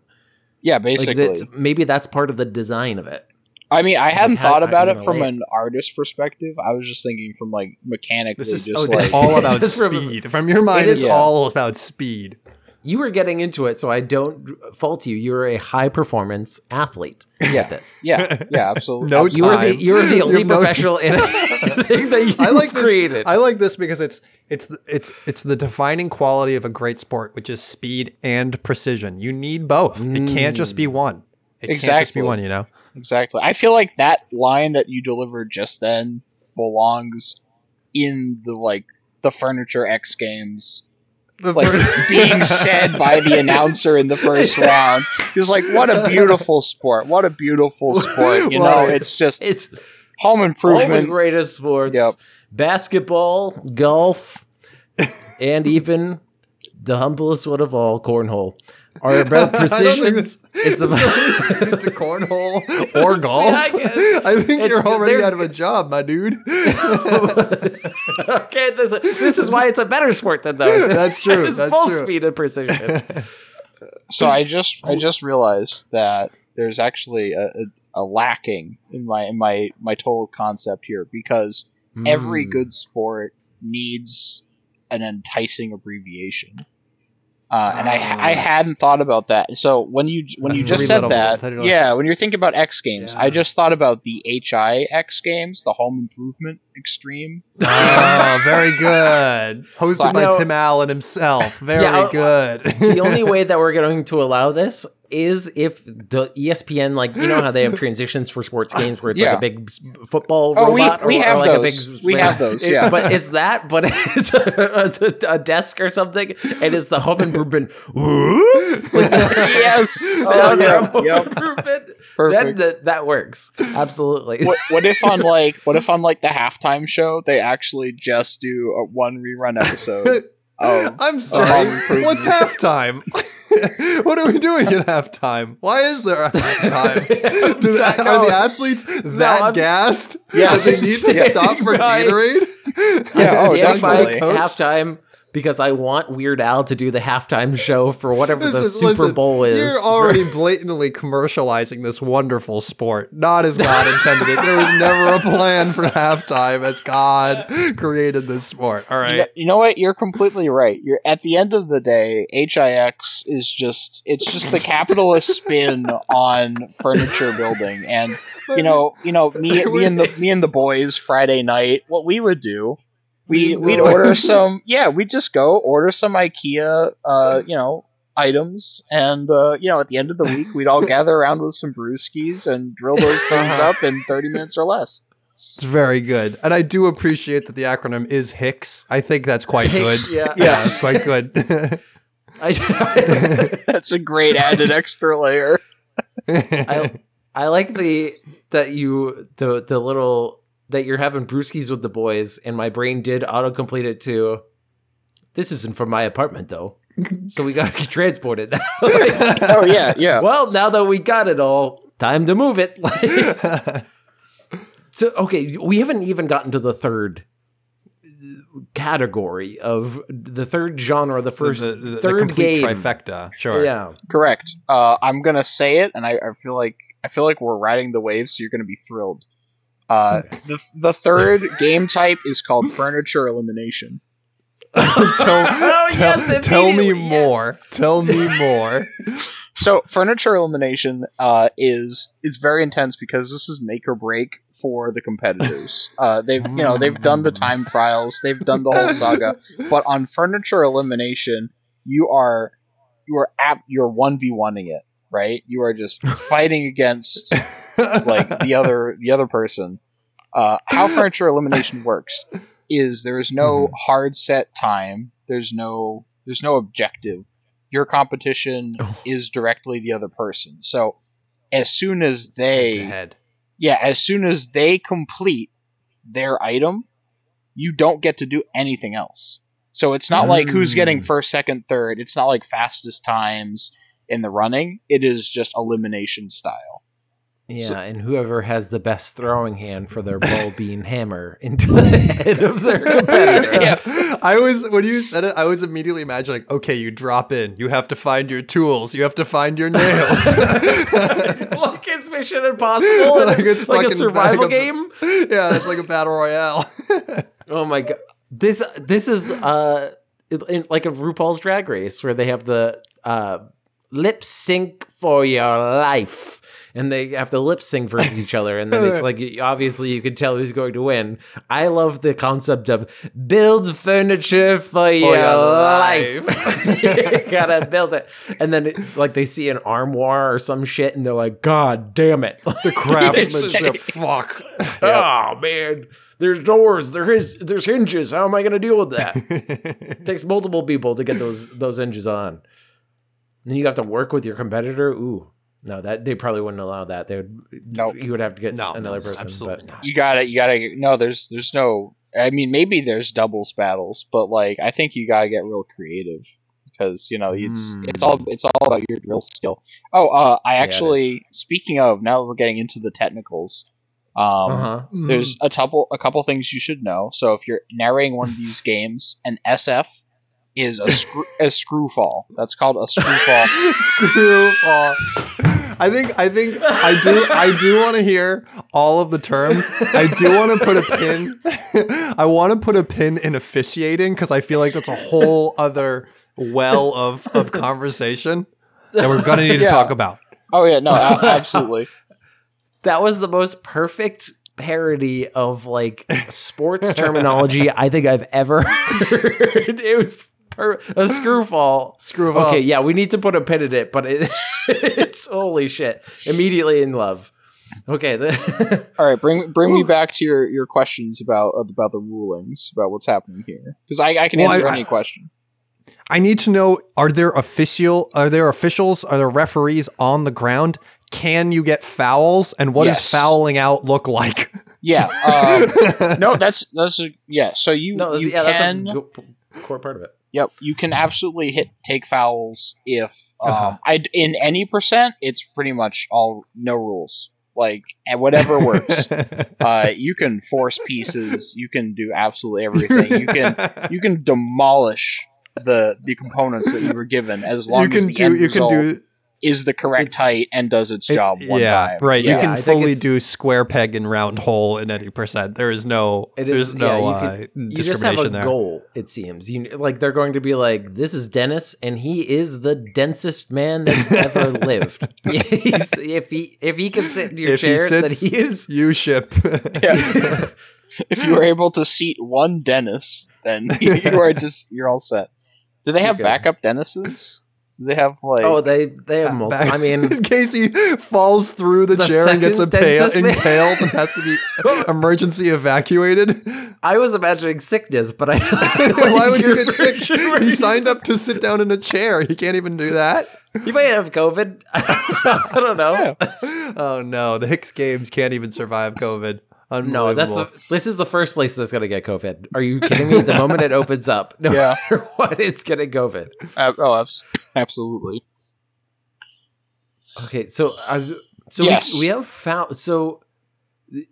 yeah Like basically that's, maybe that's part of the design of it. I mean, I hadn't how- thought about it from lay an artist perspective. I was just thinking from like mechanically, this is just oh, like it's all about Just from- speed. From your mind, It it's Yeah. all about speed. You were getting into it, so I don't fault you. You're a high performance athlete. Yeah. At this. yeah, yeah, absolutely. No You are the time. you're the only have no- professional in anything that you've I like this. created. I like this because it's it's the- it's it's the defining quality of a great sport, which is speed and precision. You need both. It can't just be mm. one. It can't just be one. You know. Exactly. I feel like that line that you delivered just then belongs in the like the furniture X games, The like first- being said by the announcer in the first round. He was like, "What a beautiful sport! What a beautiful sport!" You know, it's just it's home all the improvement. greatest sports Yep. basketball golf and even the humblest one of all cornhole are about I don't think precision this. It's Is about- somebody to cornhole or See, golf. I guess. I think It's- you're already out of a job, my dude. okay, this, this is why it's a better sport than those. That's true, It's that's full true. speed and precision. So I just I just realized that there's actually a, a, a lacking in my in my my total concept here because every Mm. good sport needs an enticing abbreviation. Uh, and I I hadn't thought about that. So when you when you just said that, word. yeah, when you're thinking about X Games, I just thought about the HI X Games, the Home Improvement Extreme. oh, very good. Hosted by No. Tim Allen himself. Very Yeah, good. the only way that we're going to allow this is if the ESPN, like you know how they have transitions for sports games where it's Yeah. like a big football Oh, robot we or, or have like those. a big We have those, yeah. but it's that, but it's a, a desk or something, and it's the home improvement. yes. Oh, yeah, from home yep. improvement. Then Perfect. that that works absolutely. what, what if on like what if on like the halftime show they actually just do a one rerun episode of I'm sorry. Um, Home Improvement. What's halftime? what are we doing at halftime? Why is there a halftime? Do the, are the athletes that I'm gassed Yeah, they need to stop for Right. Gatorade? Yeah, oh, Standing by definitely. Halftime because I want Weird Al to do the halftime show for whatever This the is- Super listen, Bowl is. You're already blatantly commercializing this wonderful sport, not as God intended it. There was never a plan for halftime as God created this sport. All right. you, know, you know what you're completely right you're at the end of the day hix is just it's just the capitalist spin on furniture building and you know you know me, me and the me and the boys friday night what we would do we Me we'd order some yeah we'd just go order some ikea uh you know items and uh you know at the end of the week we'd all gather around with some brewskis and drill those things Uh-huh. up in 30 minutes or less It's very good. And I do appreciate that the acronym is HICS. I think that's quite good. Yeah. Yeah, it's quite good. I, that's a great added extra layer I, I like the that you the the little that you're having brewskis with the boys, and my brain did autocomplete it to. This isn't from my apartment though, so we gotta transport it now. Like, oh yeah yeah well, now that we got it all, time to move it. Like, so okay, we haven't even gotten to the third category of the third genre, the first the, the, the third complete game. trifecta. Sure. Yeah, Correct. Uh, I'm gonna say it, and I, I feel like I feel like we're riding the wave, so you're gonna be thrilled. Uh, the the third game type is called furniture elimination. tell Oh, tell, yes, tell me yes. more. Tell me more. So furniture elimination uh, is is very intense because this is make or break for the competitors. Uh, they've you know they've done the time trials, they've done the whole saga, but on furniture elimination, you are you are app you're one v oneing it, right? You are just fighting against like the other the other person. Uh, how furniture elimination works is there is no Mhm. hard set time. There's no there's no objective. Your competition Oh. is directly the other person. So as soon as they head. yeah, as soon as they complete their item, you don't get to do anything else. So it's not like who's getting Mm. first, second, third. It's not like fastest times in the running. It is just elimination style. yeah, So- and whoever has the best throwing hand for their ball bean hammer into the head of their competitor. Yeah. I was when you said it, I was immediately imagining like, okay, you drop in, you have to find your tools, you have to find your nails. like it's Mission Impossible, Like like, it's like a survival like a- game. yeah, it's like a battle royale. Oh my god, this this is uh in, in- like a RuPaul's Drag Race where they have the uh lip sync for your life. And they have to lip sync versus each other, and then it's like obviously you can tell who's going to win. I love the concept of build furniture for, your, your life. life. you gotta build it, and then it, like they see an armoire or some shit, and they're like, "God damn it!" the craftsmanship, fuck. Oh man, there's doors, there is there's hinges. How am I gonna deal with that? it takes multiple people to get those those hinges on. And then you have to work with your competitor. Ooh, no, that they probably wouldn't allow that. They would. Nope. you would have to get No, another person. absolutely but not. You gotta, you gotta. No, there's, there's no. I mean, maybe there's doubles battles, but like, I think you gotta get real creative because you know it's Hmm. it's all it's all about your drill skill. Oh, uh, I actually speaking of now we're getting into the technicals. Um, Uh-huh. There's a couple a couple things you should know. So if you're narrating one of these games, an SF is a screw a screw fall. That's called a screw fall. Screwball. I think I think I do I do want to hear all of the terms. I do want to put a pin. I want to put a pin in officiating because I feel like that's a whole other well of of conversation that we're gonna need to Yeah. talk about. Oh yeah, no, absolutely. That was the most perfect parody of like sports terminology I think I've ever heard. It was per- a screw fall. Screw ball. Okay, yeah, we need to put a pin in it, but it, it's holy shit. Immediately in love. Okay, the, All right, bring bring me back to your, your questions about about the rulings about what's happening here because I, I can Well, answer I- any question. I need to know: Are there official? Are there officials? Are there referees on the ground? Can you get fouls? And what does Yes. fouling out look like? Yeah, um, no, that's that's a, yeah. So you no, that's, you yeah, can that's a core part of it. Yep, you can absolutely hit take fouls if um, Uh-huh. I in any percent. It's pretty much all no rules, like and whatever works. uh, you can force pieces. You can do absolutely everything. You can you can demolish the the components that you were given as long you can as the do. end You can result do. Is the correct It's- height and does its it- job one yeah, time. right. Yeah. You can I fully do square peg and round hole in any percent. There is no. It there's no yeah, you uh, could- You just have a there. goal, it seems. You like they're going to be like, "This is Dennis, and he is the densest man that's ever lived." He's, if he if he can sit in your If he chair, then he is. You ship. Yeah. if you were able to seat one Dennis, then you are just you're all set. Do they have Okay. backup Dennises? They have like Oh, they they have multiple. I mean, in case he falls through the, The chair and gets impaled, impaled and has to be emergency evacuated. I was imagining sickness, but I. Why would you get sick? He signed up to sit down in a chair. He can't even do that. You might have COVID. I don't know. Yeah. Oh no, the Hicks games can't even survive COVID. No, that's the. This is the first place that's gonna get COVID. Are you kidding me? The moment it opens up, no Yeah. matter what, it's getting COVID. Uh, oh, absolutely. Okay, so I so Yes. we, we have foul. So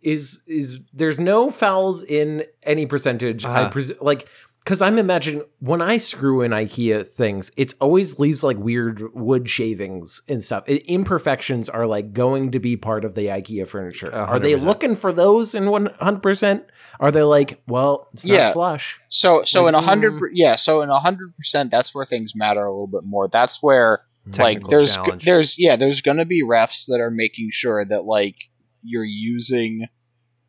is is there's no fouls in any percentage? I Uh-huh. presume like because I'm imagining when I screw in IKEA things, it always leaves like weird wood shavings and stuff. I- imperfections are like going to be part of the IKEA furniture. A Are they looking for those in one hundred percent? Are they like, well, it's not Yeah. flush? So so in a hundred, mm. yeah, so in a hundred percent, that's where things matter a little bit more. That's where like there's challenge. there's yeah, there's gonna be refs that are making sure that like you're using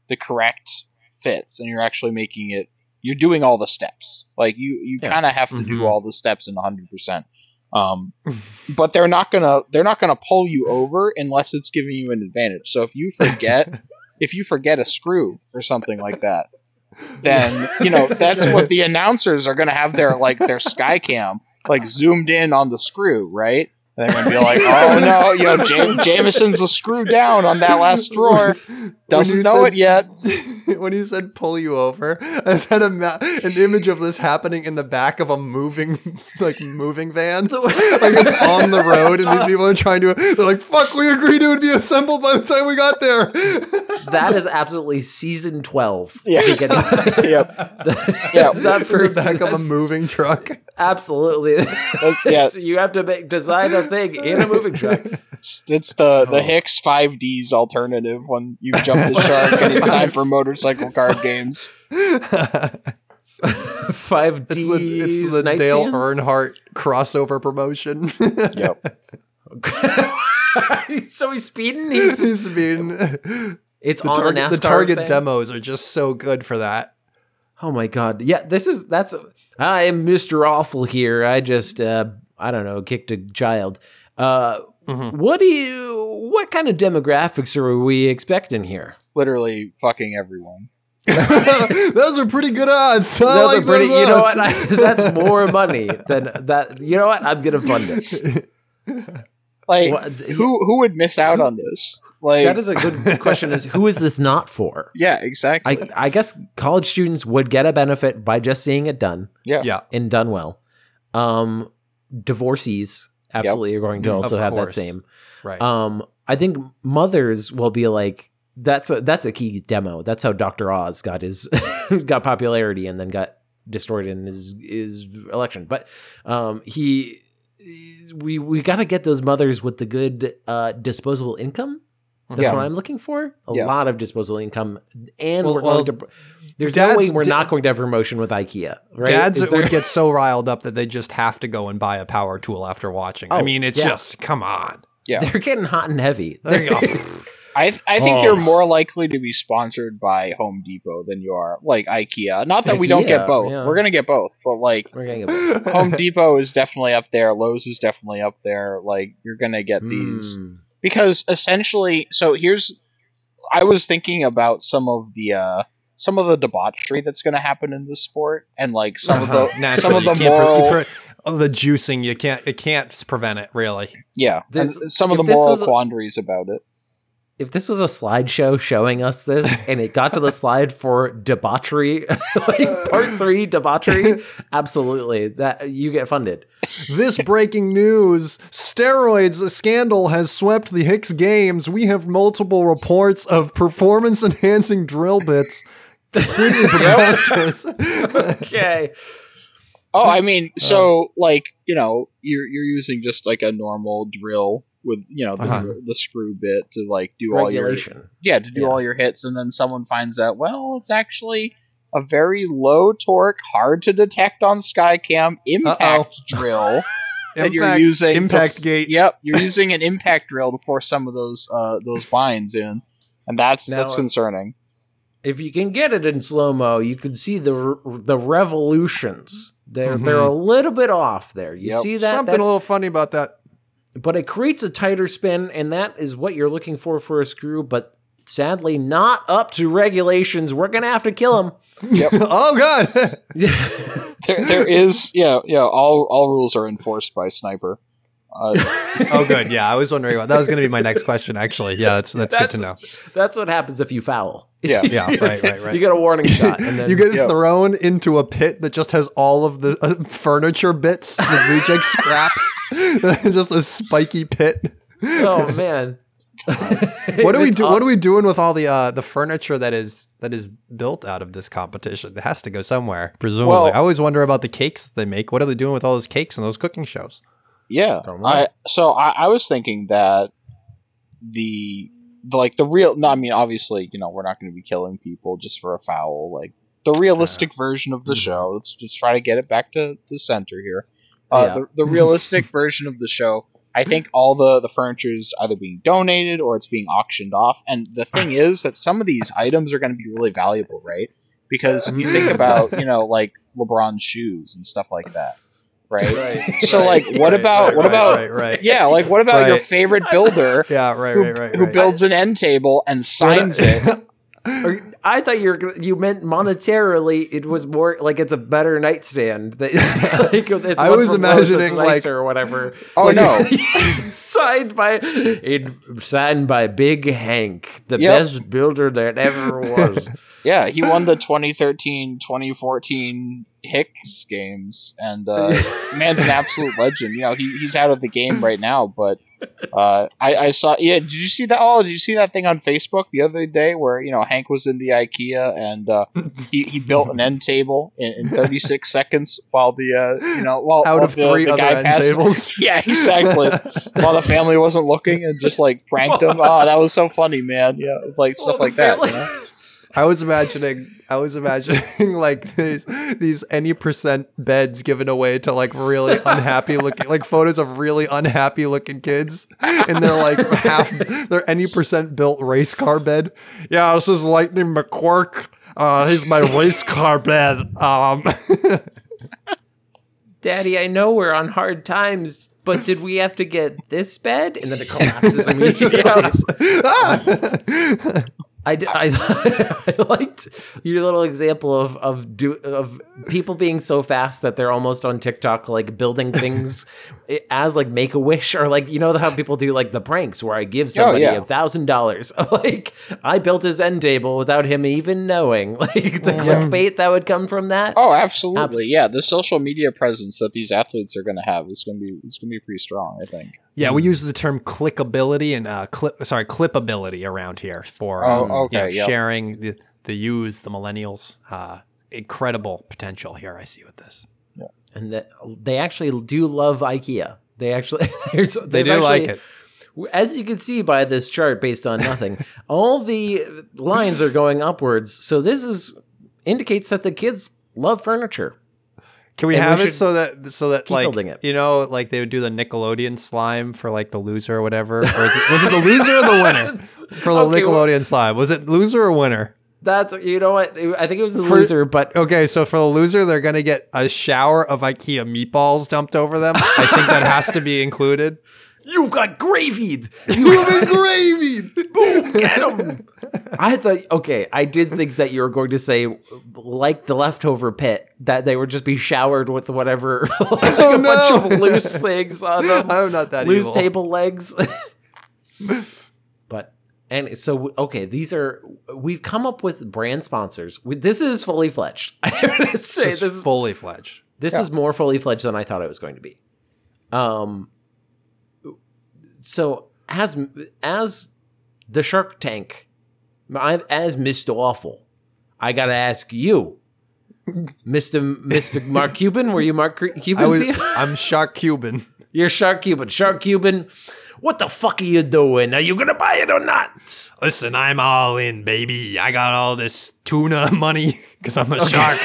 the correct fits and you're actually making it you're doing all the steps. Like you you Yeah. kind of have to do Mhm. all the steps in a hundred percent. Um, but they're not gonna they're not gonna pull you over unless it's giving you an advantage. So if you forget if you forget a screw or something like that, then you know that's what the announcers are gonna have their like their sky cam like zoomed in on the screw, right? And they're gonna be like, "Oh no, yo, Jam- Jameson's a screw down on that last drawer. Doesn't know said- it yet." when you said pull you over, I had a ma- an image of this happening in the back of a moving like moving van. Like it's on the road and these people are trying to they're like fuck we agreed it would be assembled by the time we got there that is absolutely season twelve. Yeah. to get- Yep. it's not for the back of a moving truck Absolutely. Uh, yeah, so you have to make design a thing in a moving truck. it's, it's the the Oh. Hicks 5Ds alternative when you jump the shark and it's time for motorcycle card games. Five it's D. the, it's the Dale Earnhardt crossover promotion Yep. so he's speeding. He's He's being it's the on target, the NASCAR the target thing? demos are just so good for that Oh my god! Yeah, this is that's. I am Mister Awful here. I just uh, I don't know kicked a child. Uh, Mhm. what do you? What kind of demographics are we expecting here? Literally fucking everyone. those are pretty good odds I Those like are pretty. those You know what? I, that's more money than that. You know what? I'm gonna fund it. Like What- who who would miss out on this? Like That is a good question. Is who is this not for? yeah, exactly. I I guess college students would get a benefit by just seeing it done Yeah, yeah and done well. Um, divorcees absolutely are going to Mm, also have that same. Right. Um, I think mothers will be like that's a that's a key demo. That's how Doctor Oz got his got popularity and then got destroyed in his his election. But um, he we we got to get those mothers with the good uh, disposable income. That's Yeah. what I'm looking for. A Yeah. lot of disposable income, and Well- we're well, to. There's no way we're da- not going to have promotion with IKEA, right? Dads Is there- would get so riled up that they just have to go and buy a power tool after watching. I Oh, mean, it's yeah. just come on. Yeah. They're getting hot and heavy. There you go. I I think Oh. you're more likely to be sponsored by Home Depot than you are like IKEA. Not that we don't get both. yeah. We're gonna get both, but like We're getting a Home Depot is definitely up there. Lowe's is definitely up there. Like you're gonna get these Mm. Because essentially. So here's, I was thinking about some of the uh some of the debauchery that's gonna happen in this sport, and like some of the Uh-huh. Naturally, some of the can't pre- moral. pre- oh, the juicing, you can't it can't prevent it really. yeah, some of the moral a- quandaries about it. If this was a slideshow showing us this and it got to the slide for debauchery like part three debauchery absolutely that you get funded This breaking news: steroids scandal has swept the Hicks Games. We have multiple reports of performance-enhancing drill bits completely preposterous. okay Oh, I mean, uh, so like you know, you're you're using just like a normal drill with you know the, Uh-huh. the screw bit to like do all your yeah to do Yeah. all your hits, and then someone finds out well, it's actually a very low torque, hard to detect on Skycam impact drill that you're using. impact f- gate. Yep, you're using an impact drill to force some of those uh those binds in, and that's Now, that's concerning. if you can get it in slow mo you can see the the revolutions they're they're a little bit off there you Yep. see that Something a little funny about that. But it creates a tighter spin and that is what you're looking for for a screw but sadly not up to regulations we're gonna have to kill him oh god. There, there is yeah yeah all all rules are enforced by sniper. Uh, oh good. Yeah, I was wondering about that was going to be my next question actually. Yeah, that's that's, good to know. That's what happens if you foul. Yeah. Yeah, right, right, right. You get a warning shot, and then you get yeah. thrown into a pit that just has all of the uh, furniture bits, the reject scraps, just a spiky pit. oh man. What are we It's do? aw- What are we doing with all the uh, the furniture that is that is built out of this competition? It has to go somewhere, presumably. Well- I always wonder about the cakes that they make. What are they doing with all those cakes and those cooking shows? Yeah, I so I, I was thinking that the, the like the real. No, I mean obviously you know we're not going to be killing people just for a foul. Like the realistic version of the Mhm. show. Let's just try to get it back to the center here. Uh, Yeah. the, the realistic version of the show. I think all the the furniture is either being donated or it's being auctioned off. And the thing is that some of these items are going to be really valuable, right? Because you think about you know like LeBron's shoes and stuff like that, right? So, like, what about- what about- right, right? Yeah, like what about your favorite builder Yeah, right, who, right, right. who right. builds an end table and signs it? Or- I thought you were you meant monetarily. It was more like it's a better nightstand. That like it's I was from Lowe's imagining, like- or whatever. Oh Like- no, signed by it, signed by Big Hank, the Yep. best builder that ever was. Yeah, he won the 2013-2014 Hicks games, and uh, man's an absolute legend. You know, he, he's out of the game right now, but uh, I, I saw. Yeah, did you see that? Oh, did you see that thing on Facebook the other day where you know Hank was in the IKEA and uh, he, he built an end table in, in 36 seconds while the uh, you know while Out while of the, three the other guy end passed- tables. Yeah, exactly. While the family wasn't looking and just like pranked him. Oh, that was so funny, man. Yeah, like stuff Well, like the that. family- You know? I was imagining, I was imagining like these these any percent beds given away to like really unhappy looking, like photos of really unhappy looking kids, and they're like half, they're any percent built race car bed. Yeah, this is Lightning McQueen. Uh, here's my race car bed. Um, Daddy, I know we're on hard times, but did we have to get this bed? And then it collapses immediately. Ah! I, d- I, I liked your little example of of do of people being so fast that they're almost on TikTok, like building things as like make a wish or like you know how people do like the pranks where I give oh, somebody a thousand dollars. Like I built his end table without him even knowing. Like the mm. clickbait that would come from that. Oh, absolutely. Yeah, the social media presence that these athletes are going to have is going to be it's going to be pretty strong. I think. Yeah, we use the term clickability and uh, clip. Sorry, clipability around here for Oh, um, you know, yep. sharing the the youth, the millennials. Uh, incredible potential here I see with this. and that they actually do love IKEA. They actually there's, They do actually, like it. As you can see by this chart, based on nothing, all the lines are going upwards. So this is indicates that the kids love furniture. Can we And we have it should so that so that like it. you know like they would do the Nickelodeon slime for like the loser or whatever? Or is it, was it the loser or the winner for the Okay, well- Nickelodeon slime? Was it loser or winner? That's you know what I think it was the For- loser, but Okay, so for the loser, they're gonna get a shower of IKEA meatballs dumped over them. I think that has to be included. You got gravied. You've been gravy. Boom, get 'em. I thought, okay, I did think that you were going to say, like the leftover pit, that they would just be showered with whatever, like Oh, a bunch of loose things on them, I'm not that loose evil. table legs. but and so okay, these are we've come up with brand sponsors. We- This is fully fledged. I have to say This this is is fully fledged. this Yeah. is more fully fledged than I thought it was going to be. Um. So as as the Shark Tank, I, as Mister Awful, I gotta ask you, Mister Mister Mark Cuban. Were you Mark Cuban? I was, I'm Shark Cuban. You're Shark Cuban. Shark Cuban. What the fuck are you doing? Are you gonna buy it or not? Listen, I'm all in, baby. I got all this tuna money because I'm a shark.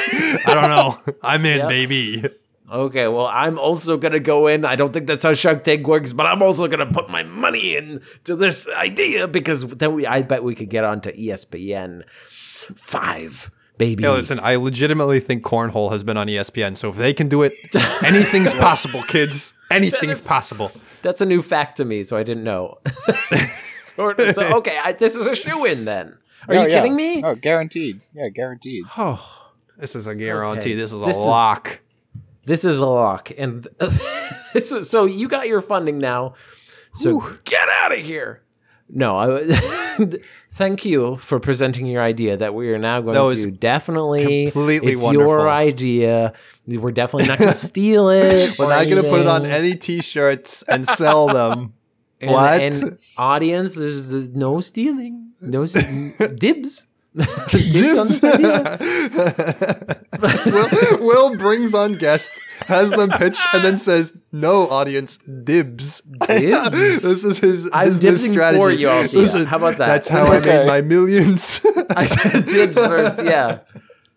I don't know. I'm in, Yep. baby. Okay, well, I'm also gonna go in. I don't think that's how Shark Tank works, but I'm also gonna put my money into this idea because then we, I bet we could get onto ESPN five, baby. Hey, listen, I legitimately think cornhole has been on ESPN. So if they can do it, anything's possible, kids. Anything's is- possible. That's a new fact to me, so I didn't know. Or- so okay, I, this is a shoe in then. Are Oh, you yeah. kidding me? Oh, guaranteed. Yeah, guaranteed. Oh, This is a guarantee. Okay. This is a This is- lock. This is a lock, and this is, so you got your funding now. So get out of here. No, I. Thank you for presenting your idea that we are now going to definitely completely it's wonderful. your idea. We're definitely not going to steal it. We're not going to put it on any T-shirts and sell them. And- what? And audience, there's, there's no stealing. No dibs. Dibs on Dibs. the idea. Will, Will brings on guests, has them pitch, and then says, "No, audience, dibs." Dibs? this is his I'm business strategy. for you, Althea. How about that? That's how I made my millions. I said dibs first, yeah.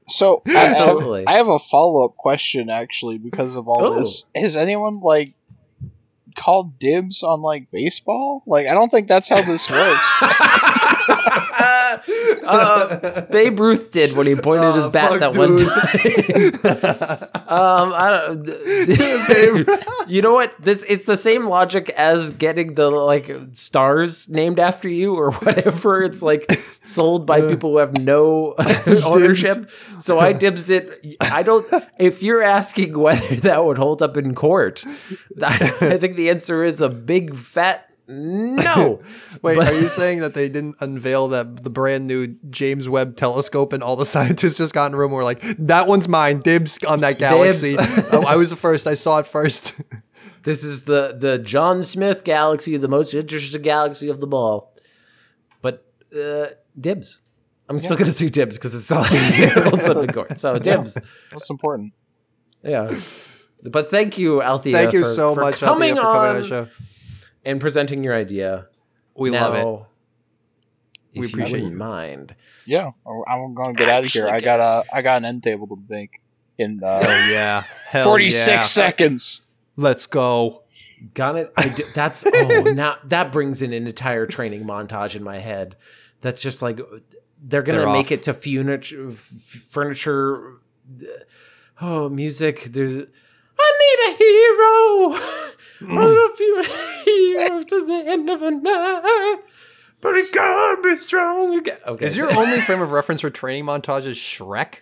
So I, I have, I have a follow up question actually because of all Oh. this. Has anyone like called dibs on like baseball? Like I don't think that's how this works. uh, Babe Ruth did when he pointed his Oh, bat that one time. um, I don't. you know what? This it's the same logic as getting the like stars named after you or whatever. It's like sold by people who have no ownership. So I dibs it. I don't. If you're asking whether that would hold up in court, I, I think the answer is a big fat no. Wait, But- are you saying that they didn't unveil that the brand new James Webb telescope and all the scientists just got in a room and were like, "That one's mine, dibs on that galaxy." oh, I was the first. I saw it first. This is the the John Smith galaxy, the most interesting galaxy of them all. But uh, dibs. I'm still gonna sue dibs because it's not like it holds up in court. So dibs. That's important. Yeah. But thank you, Althea. Thank you for- so for much, coming Althea, for coming on on the show. And presenting your idea. We now, love it. If We appreciate wouldn't you. mind. Yeah, I'm going to get out of here. I got a I got an end table to make in Oh uh, yeah, Hell 46 yeah. seconds. Let's go. Got it. I do, that's oh now that brings in an entire training montage in my head. That's just like they're gonna They're make off. it to furniture, furniture. Oh, music. There's. I need a hero. I'm a few heroes to the end of a night. but it can't be strong again. Okay. Is your only frame of reference for training montages Shrek?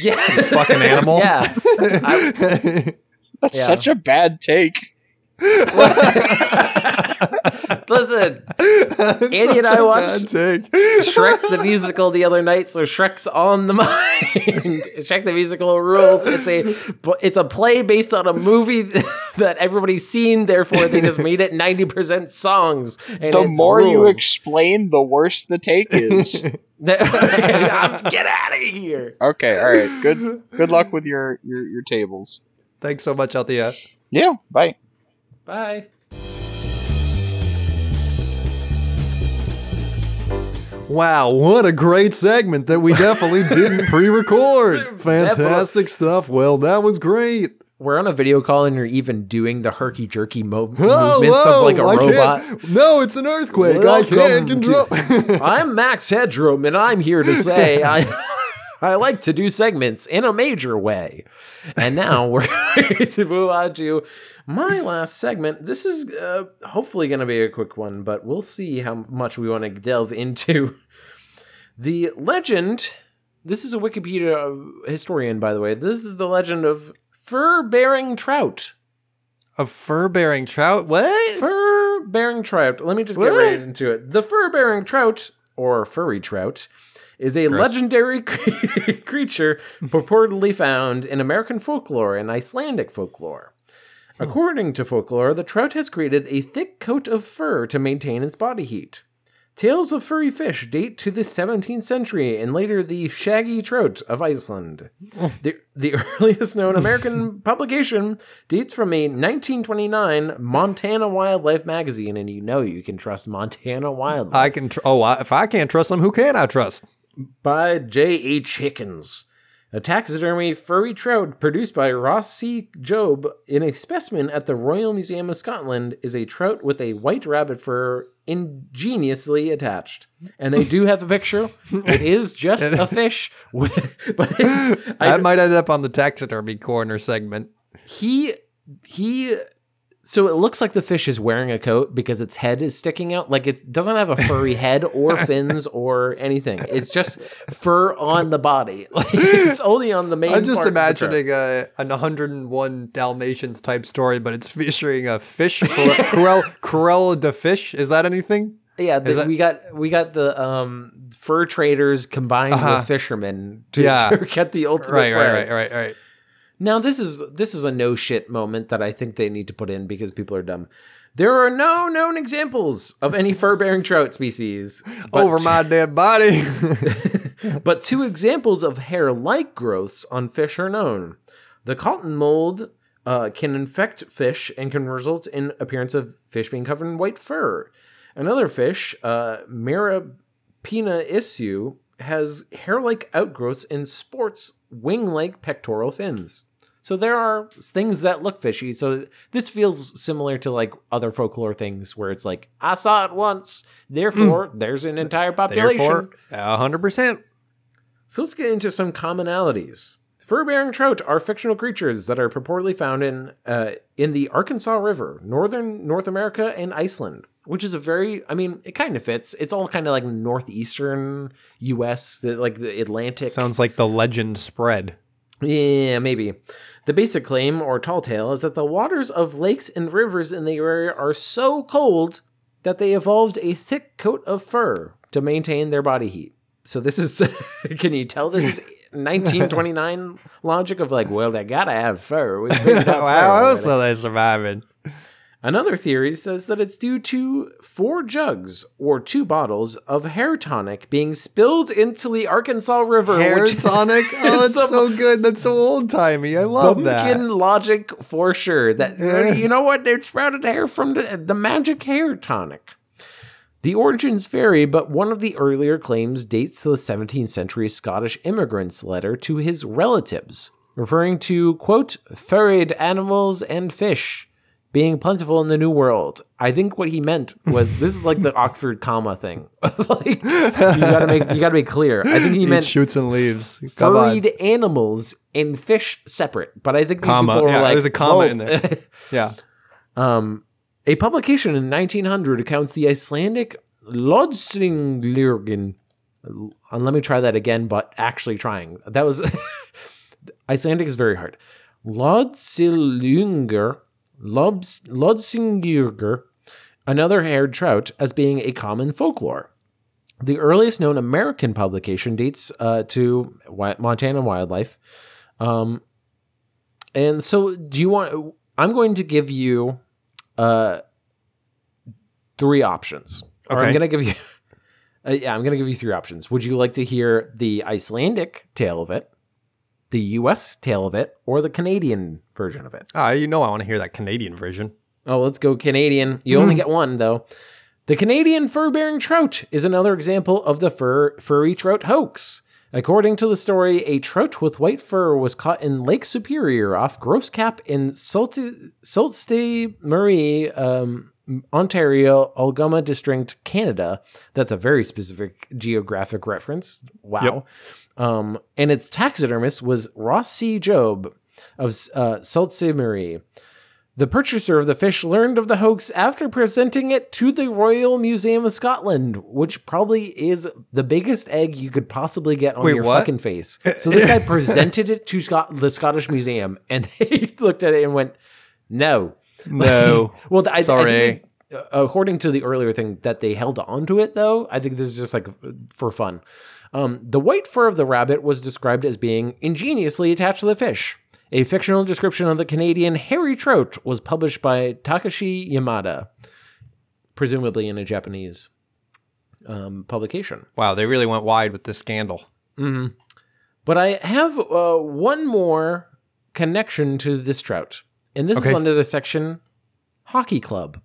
yeah Fucking animal. Yeah. I- That's Yeah. such a bad take. Listen, Andy and I watched Shrek the musical the other night, so Shrek's on the mind. Shrek the musical rules. It's a it's a play based on a movie that everybody's seen. Therefore, they just made it ninety percent songs. And The it more you explain, the worse the take is. get out of here. okay, all right. Good good luck with your your, your tables. Thanks so much, Althea. Yeah, bye. Bye. Wow, what a great segment that we definitely didn't pre-record. Fantastic stuff. Well, that was great. We're on a video call and you're even doing the herky jerky mo- Whoa, movements whoa, of like a I robot. can't- No, it's an earthquake. I Welcome can't to- control. I'm Max Headroom, and I'm here to say I I like to do segments in a major way. And now we're going to move on to my last segment. This is uh, hopefully going to be a quick one, but we'll see how much we want to delve into the legend. This is a Wikipedia historian, by the way. This is the legend of fur-bearing trout. a fur-bearing trout? What? Fur bearing trout. Let me just get What? right into it. The fur bearing trout, or furry trout, is a Gross. legendary creature purportedly found in American folklore and Icelandic folklore. According to folklore, the trout has created a thick coat of fur to maintain its body heat. Tales of furry fish date to the 17th century and later the shaggy trout of Iceland. The, the earliest known American publication dates from a 1929 Montana Wildlife magazine, and you know you can trust Montana Wildlife I can. Tr- oh, I, if I can't trust them, who can I trust? by J.H. Hickens. A taxidermy furry trout produced by Ross C. Jobe in a specimen at the Royal Museum of Scotland is a trout with a white rabbit fur ingeniously attached. And they do have a picture. It is just a fish, with, but it's I That might end up on the taxidermy corner segment. he he so it looks like the fish is wearing a coat because its head is sticking out like it doesn't have a furry head or fins or anything it's just fur on the body like it's only on the main I'm just part of the imagining a, an 101 Dalmatians type story, but it's featuring a fish, Cruella, Cruella the fish. Is that anything? yeah the, that- we got we got the um fur traders combined Uh-huh. with fishermen to, Yeah. to get the ultimate Right, right, right, right, right. Now this is this is a no shit moment that I think they need to put in because people are dumb. There are no known examples of any fur-bearing trout species. Over my dead body. but two examples of hair-like growths on fish are known. The cotton mold uh, can infect fish and can result in appearance of fish being covered in white fur. Another fish, uh, Mirapinna esau, has hair-like outgrowths and sports wing-like pectoral fins. So there are things that look fishy. So this feels similar to like other folklore things where it's like I saw it once, therefore there's an entire population. Therefore, 100%. So let's get into some commonalities. Fur-bearing trout are fictional creatures that are purportedly found in uh, in the Arkansas River, northern North America, and Iceland, which is a very, I mean, it kind of fits. It's all kind of like northeastern U.S., the, like the Atlantic. Sounds like the legend spread. Yeah, maybe. The basic claim, or tall tale, is that the waters of lakes and rivers in the area are so cold that they evolved a thick coat of fur to maintain their body heat. So this is, can you tell this is 1929 logic of like, well, they gotta have fur. We figured out fur How else are they surviving? Another theory says that it's due to four jugs or two bottles of hair tonic being spilled into the Arkansas River. Hair tonic? Oh, that's so good. That's so old timey. I love Bumpkin that. logic for sure. That you know what? They sprouted hair from the, the magic hair tonic. The origins vary, but one of the earlier claims dates to the 17th century Scottish immigrant's letter to his relatives, referring to quote furried animals and fish being plentiful in the New World. I think what he meant was this is like the Oxford comma thing. like you gotta make you gotta be clear. I think he Eat meant shoots and leaves. Furried animals and fish separate. But I think Comma. people were Yeah, like, there's a comma "Well, in there." Yeah. um, a publication in 1900 accounts the Icelandic Lodsinglurgen. And let me try that again, but actually trying. That was Icelandic is very hard. Lodsilungur, Lobs, another haired trout, as being a common folklore. The earliest known American publication dates uh, to Montana Wildlife. Um, and so, do you want? I'm going to give you uh, three options. Or I'm Okay. going to give you. Uh, yeah, I'm going to give you three options. Would you like to hear the Icelandic tale of it, the U.S. tale of it, or the Canadian version of it? Ah, you know I want to hear that Canadian version. Oh, let's go Canadian. You only get one though. The Canadian fur-bearing trout is another example of the fur furry trout hoax. According to the story, a trout with white fur was caught in Lake Superior off Gros Cap in Sault Ste. Marie, um, Ontario, Algoma District, Canada. That's a very specific geographic reference. Wow. Um, and its taxidermist was Ross C. Jobe of uh. Marie. The purchaser of the fish learned of the hoax after presenting it to the Royal Museum of Scotland, which probably is the biggest egg you could possibly get on Wait, your what? fucking face. So this guy presented it to Scot- the Scottish Museum, and they looked at it and went, "No." No. Well, I, I Sorry. think they- uh, according to the earlier thing that they held on to it, though, I think this is just like for fun. Um, the white fur of the rabbit was described as being ingeniously attached to the fish. A fictional description of the Canadian hairy trout was published by Takashi Yamada, presumably in a Japanese um, publication. wow, they really went wide with this scandal. hmm But I have uh, one more connection to this trout, and this is under the section hockey club.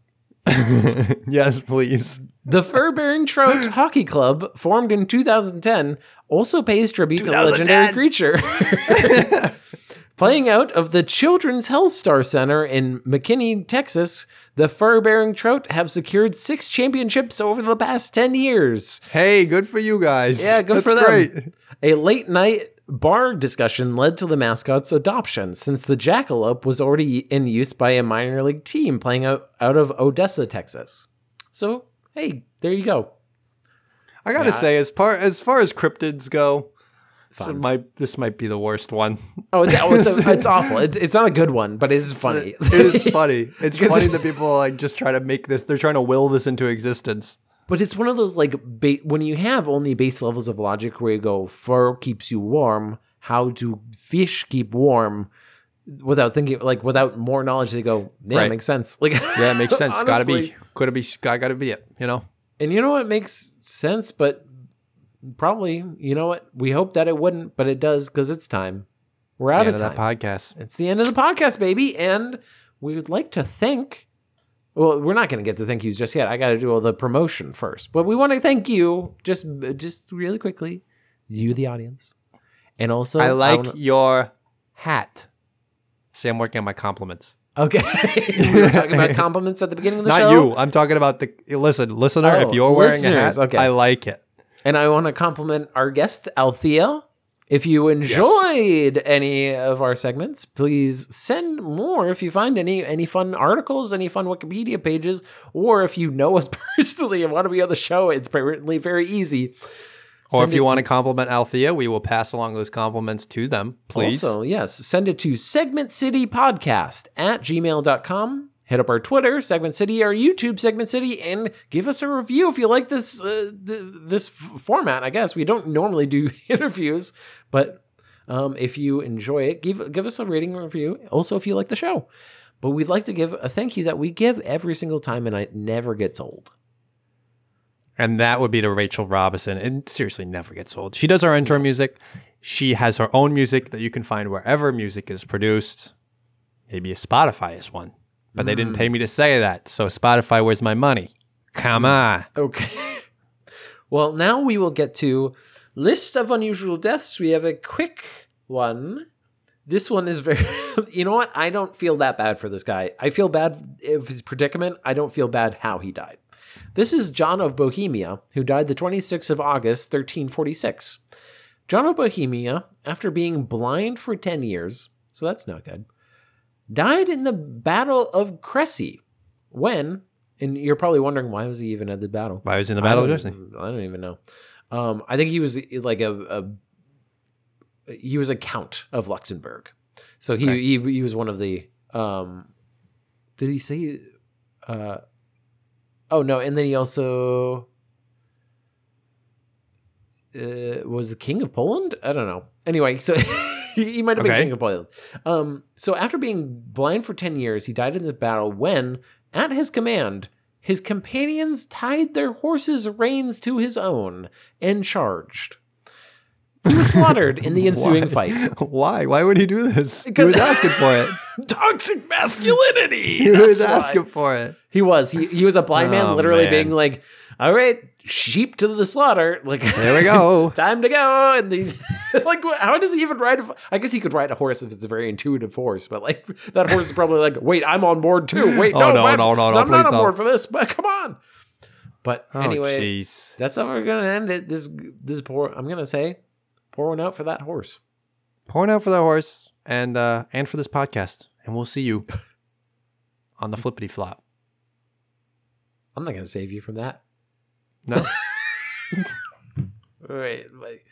yes, please. The Fur Bearing Trout Hockey Club, formed in 2010, also pays tribute to the legendary creature. Playing out of the Children's Health Star Center in McKinney, Texas, the fur bearing trout have secured six championships over the past 10 years. Hey, good for you guys. Yeah, good That's for them. great. A late night bar discussion led to the mascot's adoption since the jackalope was already in use by a minor league team playing out, out of Odessa, Texas. So, hey, there you go. I gotta Yeah. say, as far as far as cryptids go, this might this might be the worst one. Oh, it's, oh, it's, it's awful. It's, it's not a good one, but it is funny. it is funny. It's funny that people like just try to make this. They're trying to will this into existence. But it's one of those like ba- when you have only base levels of logic where you go fur keeps you warm. How do fish keep warm? Without thinking, like without more knowledge, they go, yeah, Right. makes sense. Like, Yeah, it makes sense. gotta be. Could be. Gotta, gotta be it. You know. And you know what makes sense, but probably, you know what? We hope that it wouldn't, but it does because it's time. We're out It's of time. end that podcast. It's the end of the podcast, baby. And we would like to thank. Well, we're not going to get to thank yous just yet. I got to do all the promotion first, but we want to thank you just, just really quickly, you, the audience, and also I like wanna- your hat. See, I'm working on my compliments. okay, we were talking about compliments at the beginning of the Not show. Not you. I'm talking about the listen, listener. Oh, if you're wearing a hat, okay. I like it. And I want to compliment our guest, Althea. If you enjoyed any of our segments, please send more if you find any any fun articles, any fun Wikipedia pages, or if you know us personally and want to be on the show, it's apparently very easy. Or if you want to compliment Althea, we will pass along those compliments to them, please. Also, yes, send it to Segment City Podcast at gmail.com. Hit up our Twitter, Segment City, our YouTube, Segment City, and give us a review if you like this uh, th- this f- format. I guess we don't normally do interviews, but um, if you enjoy it, give give us a rating review. Also, if you like the show, but we'd like to give a thank you that we give every single time, and it never gets old. And that would be to Rachel Robinson. And seriously, never gets old. She does our intro music. She has her own music that you can find wherever music is produced. Maybe a Spotify is one. But they didn't mm. pay me to say that. So Spotify, where's my money? Come mm. on. Okay. well, now we will get to list of unusual deaths. We have a quick one. This one is very. you know what? I don't feel that bad for this guy. I feel bad if his predicament. I don't feel bad how he died. This is John of Bohemia, who died the 26th of August, 1346. John of Bohemia, after being blind for 10 years, so that's not good, died in the Battle of Crécy when, and you're probably wondering why was he even at the battle? Why was he in the Battle of even- I don't even know. Um, I think he was like a, a he was a count of Luxembourg, so he Okay. he, he was one of the. Um, did he say? Uh, oh no, and then he also uh, was the king of Poland. I don't know. Anyway, so he, he might have been Okay. king of Poland. Um, so after being blind for ten years, he died in the battle when, at his command, his companions tied their horses' reins to his own and charged. He was slaughtered in the ensuing Why? fight. Why? Why would he do this? He was asking for it. Toxic masculinity. He was that's why. asking for it. He was. He he was a blind man, Oh, literally man. being like, "All right, sheep to the slaughter." Like There we go. time to go. And the like, how does he even ride? A, I guess he could ride a horse if it's a very intuitive horse, but like that horse is probably like, "Wait, I'm on board too." Wait, Oh, no, no, no, no, no, I'm not on don't. board for this. But come on. But Oh, anyway, jeez. that's how we're gonna end it. This this poor. I'm gonna say, pour one out for that horse. Pouring out for that horse and uh and for this podcast. And we'll see you on the flippity flop. I'm not gonna save you from that. No? Wait, like.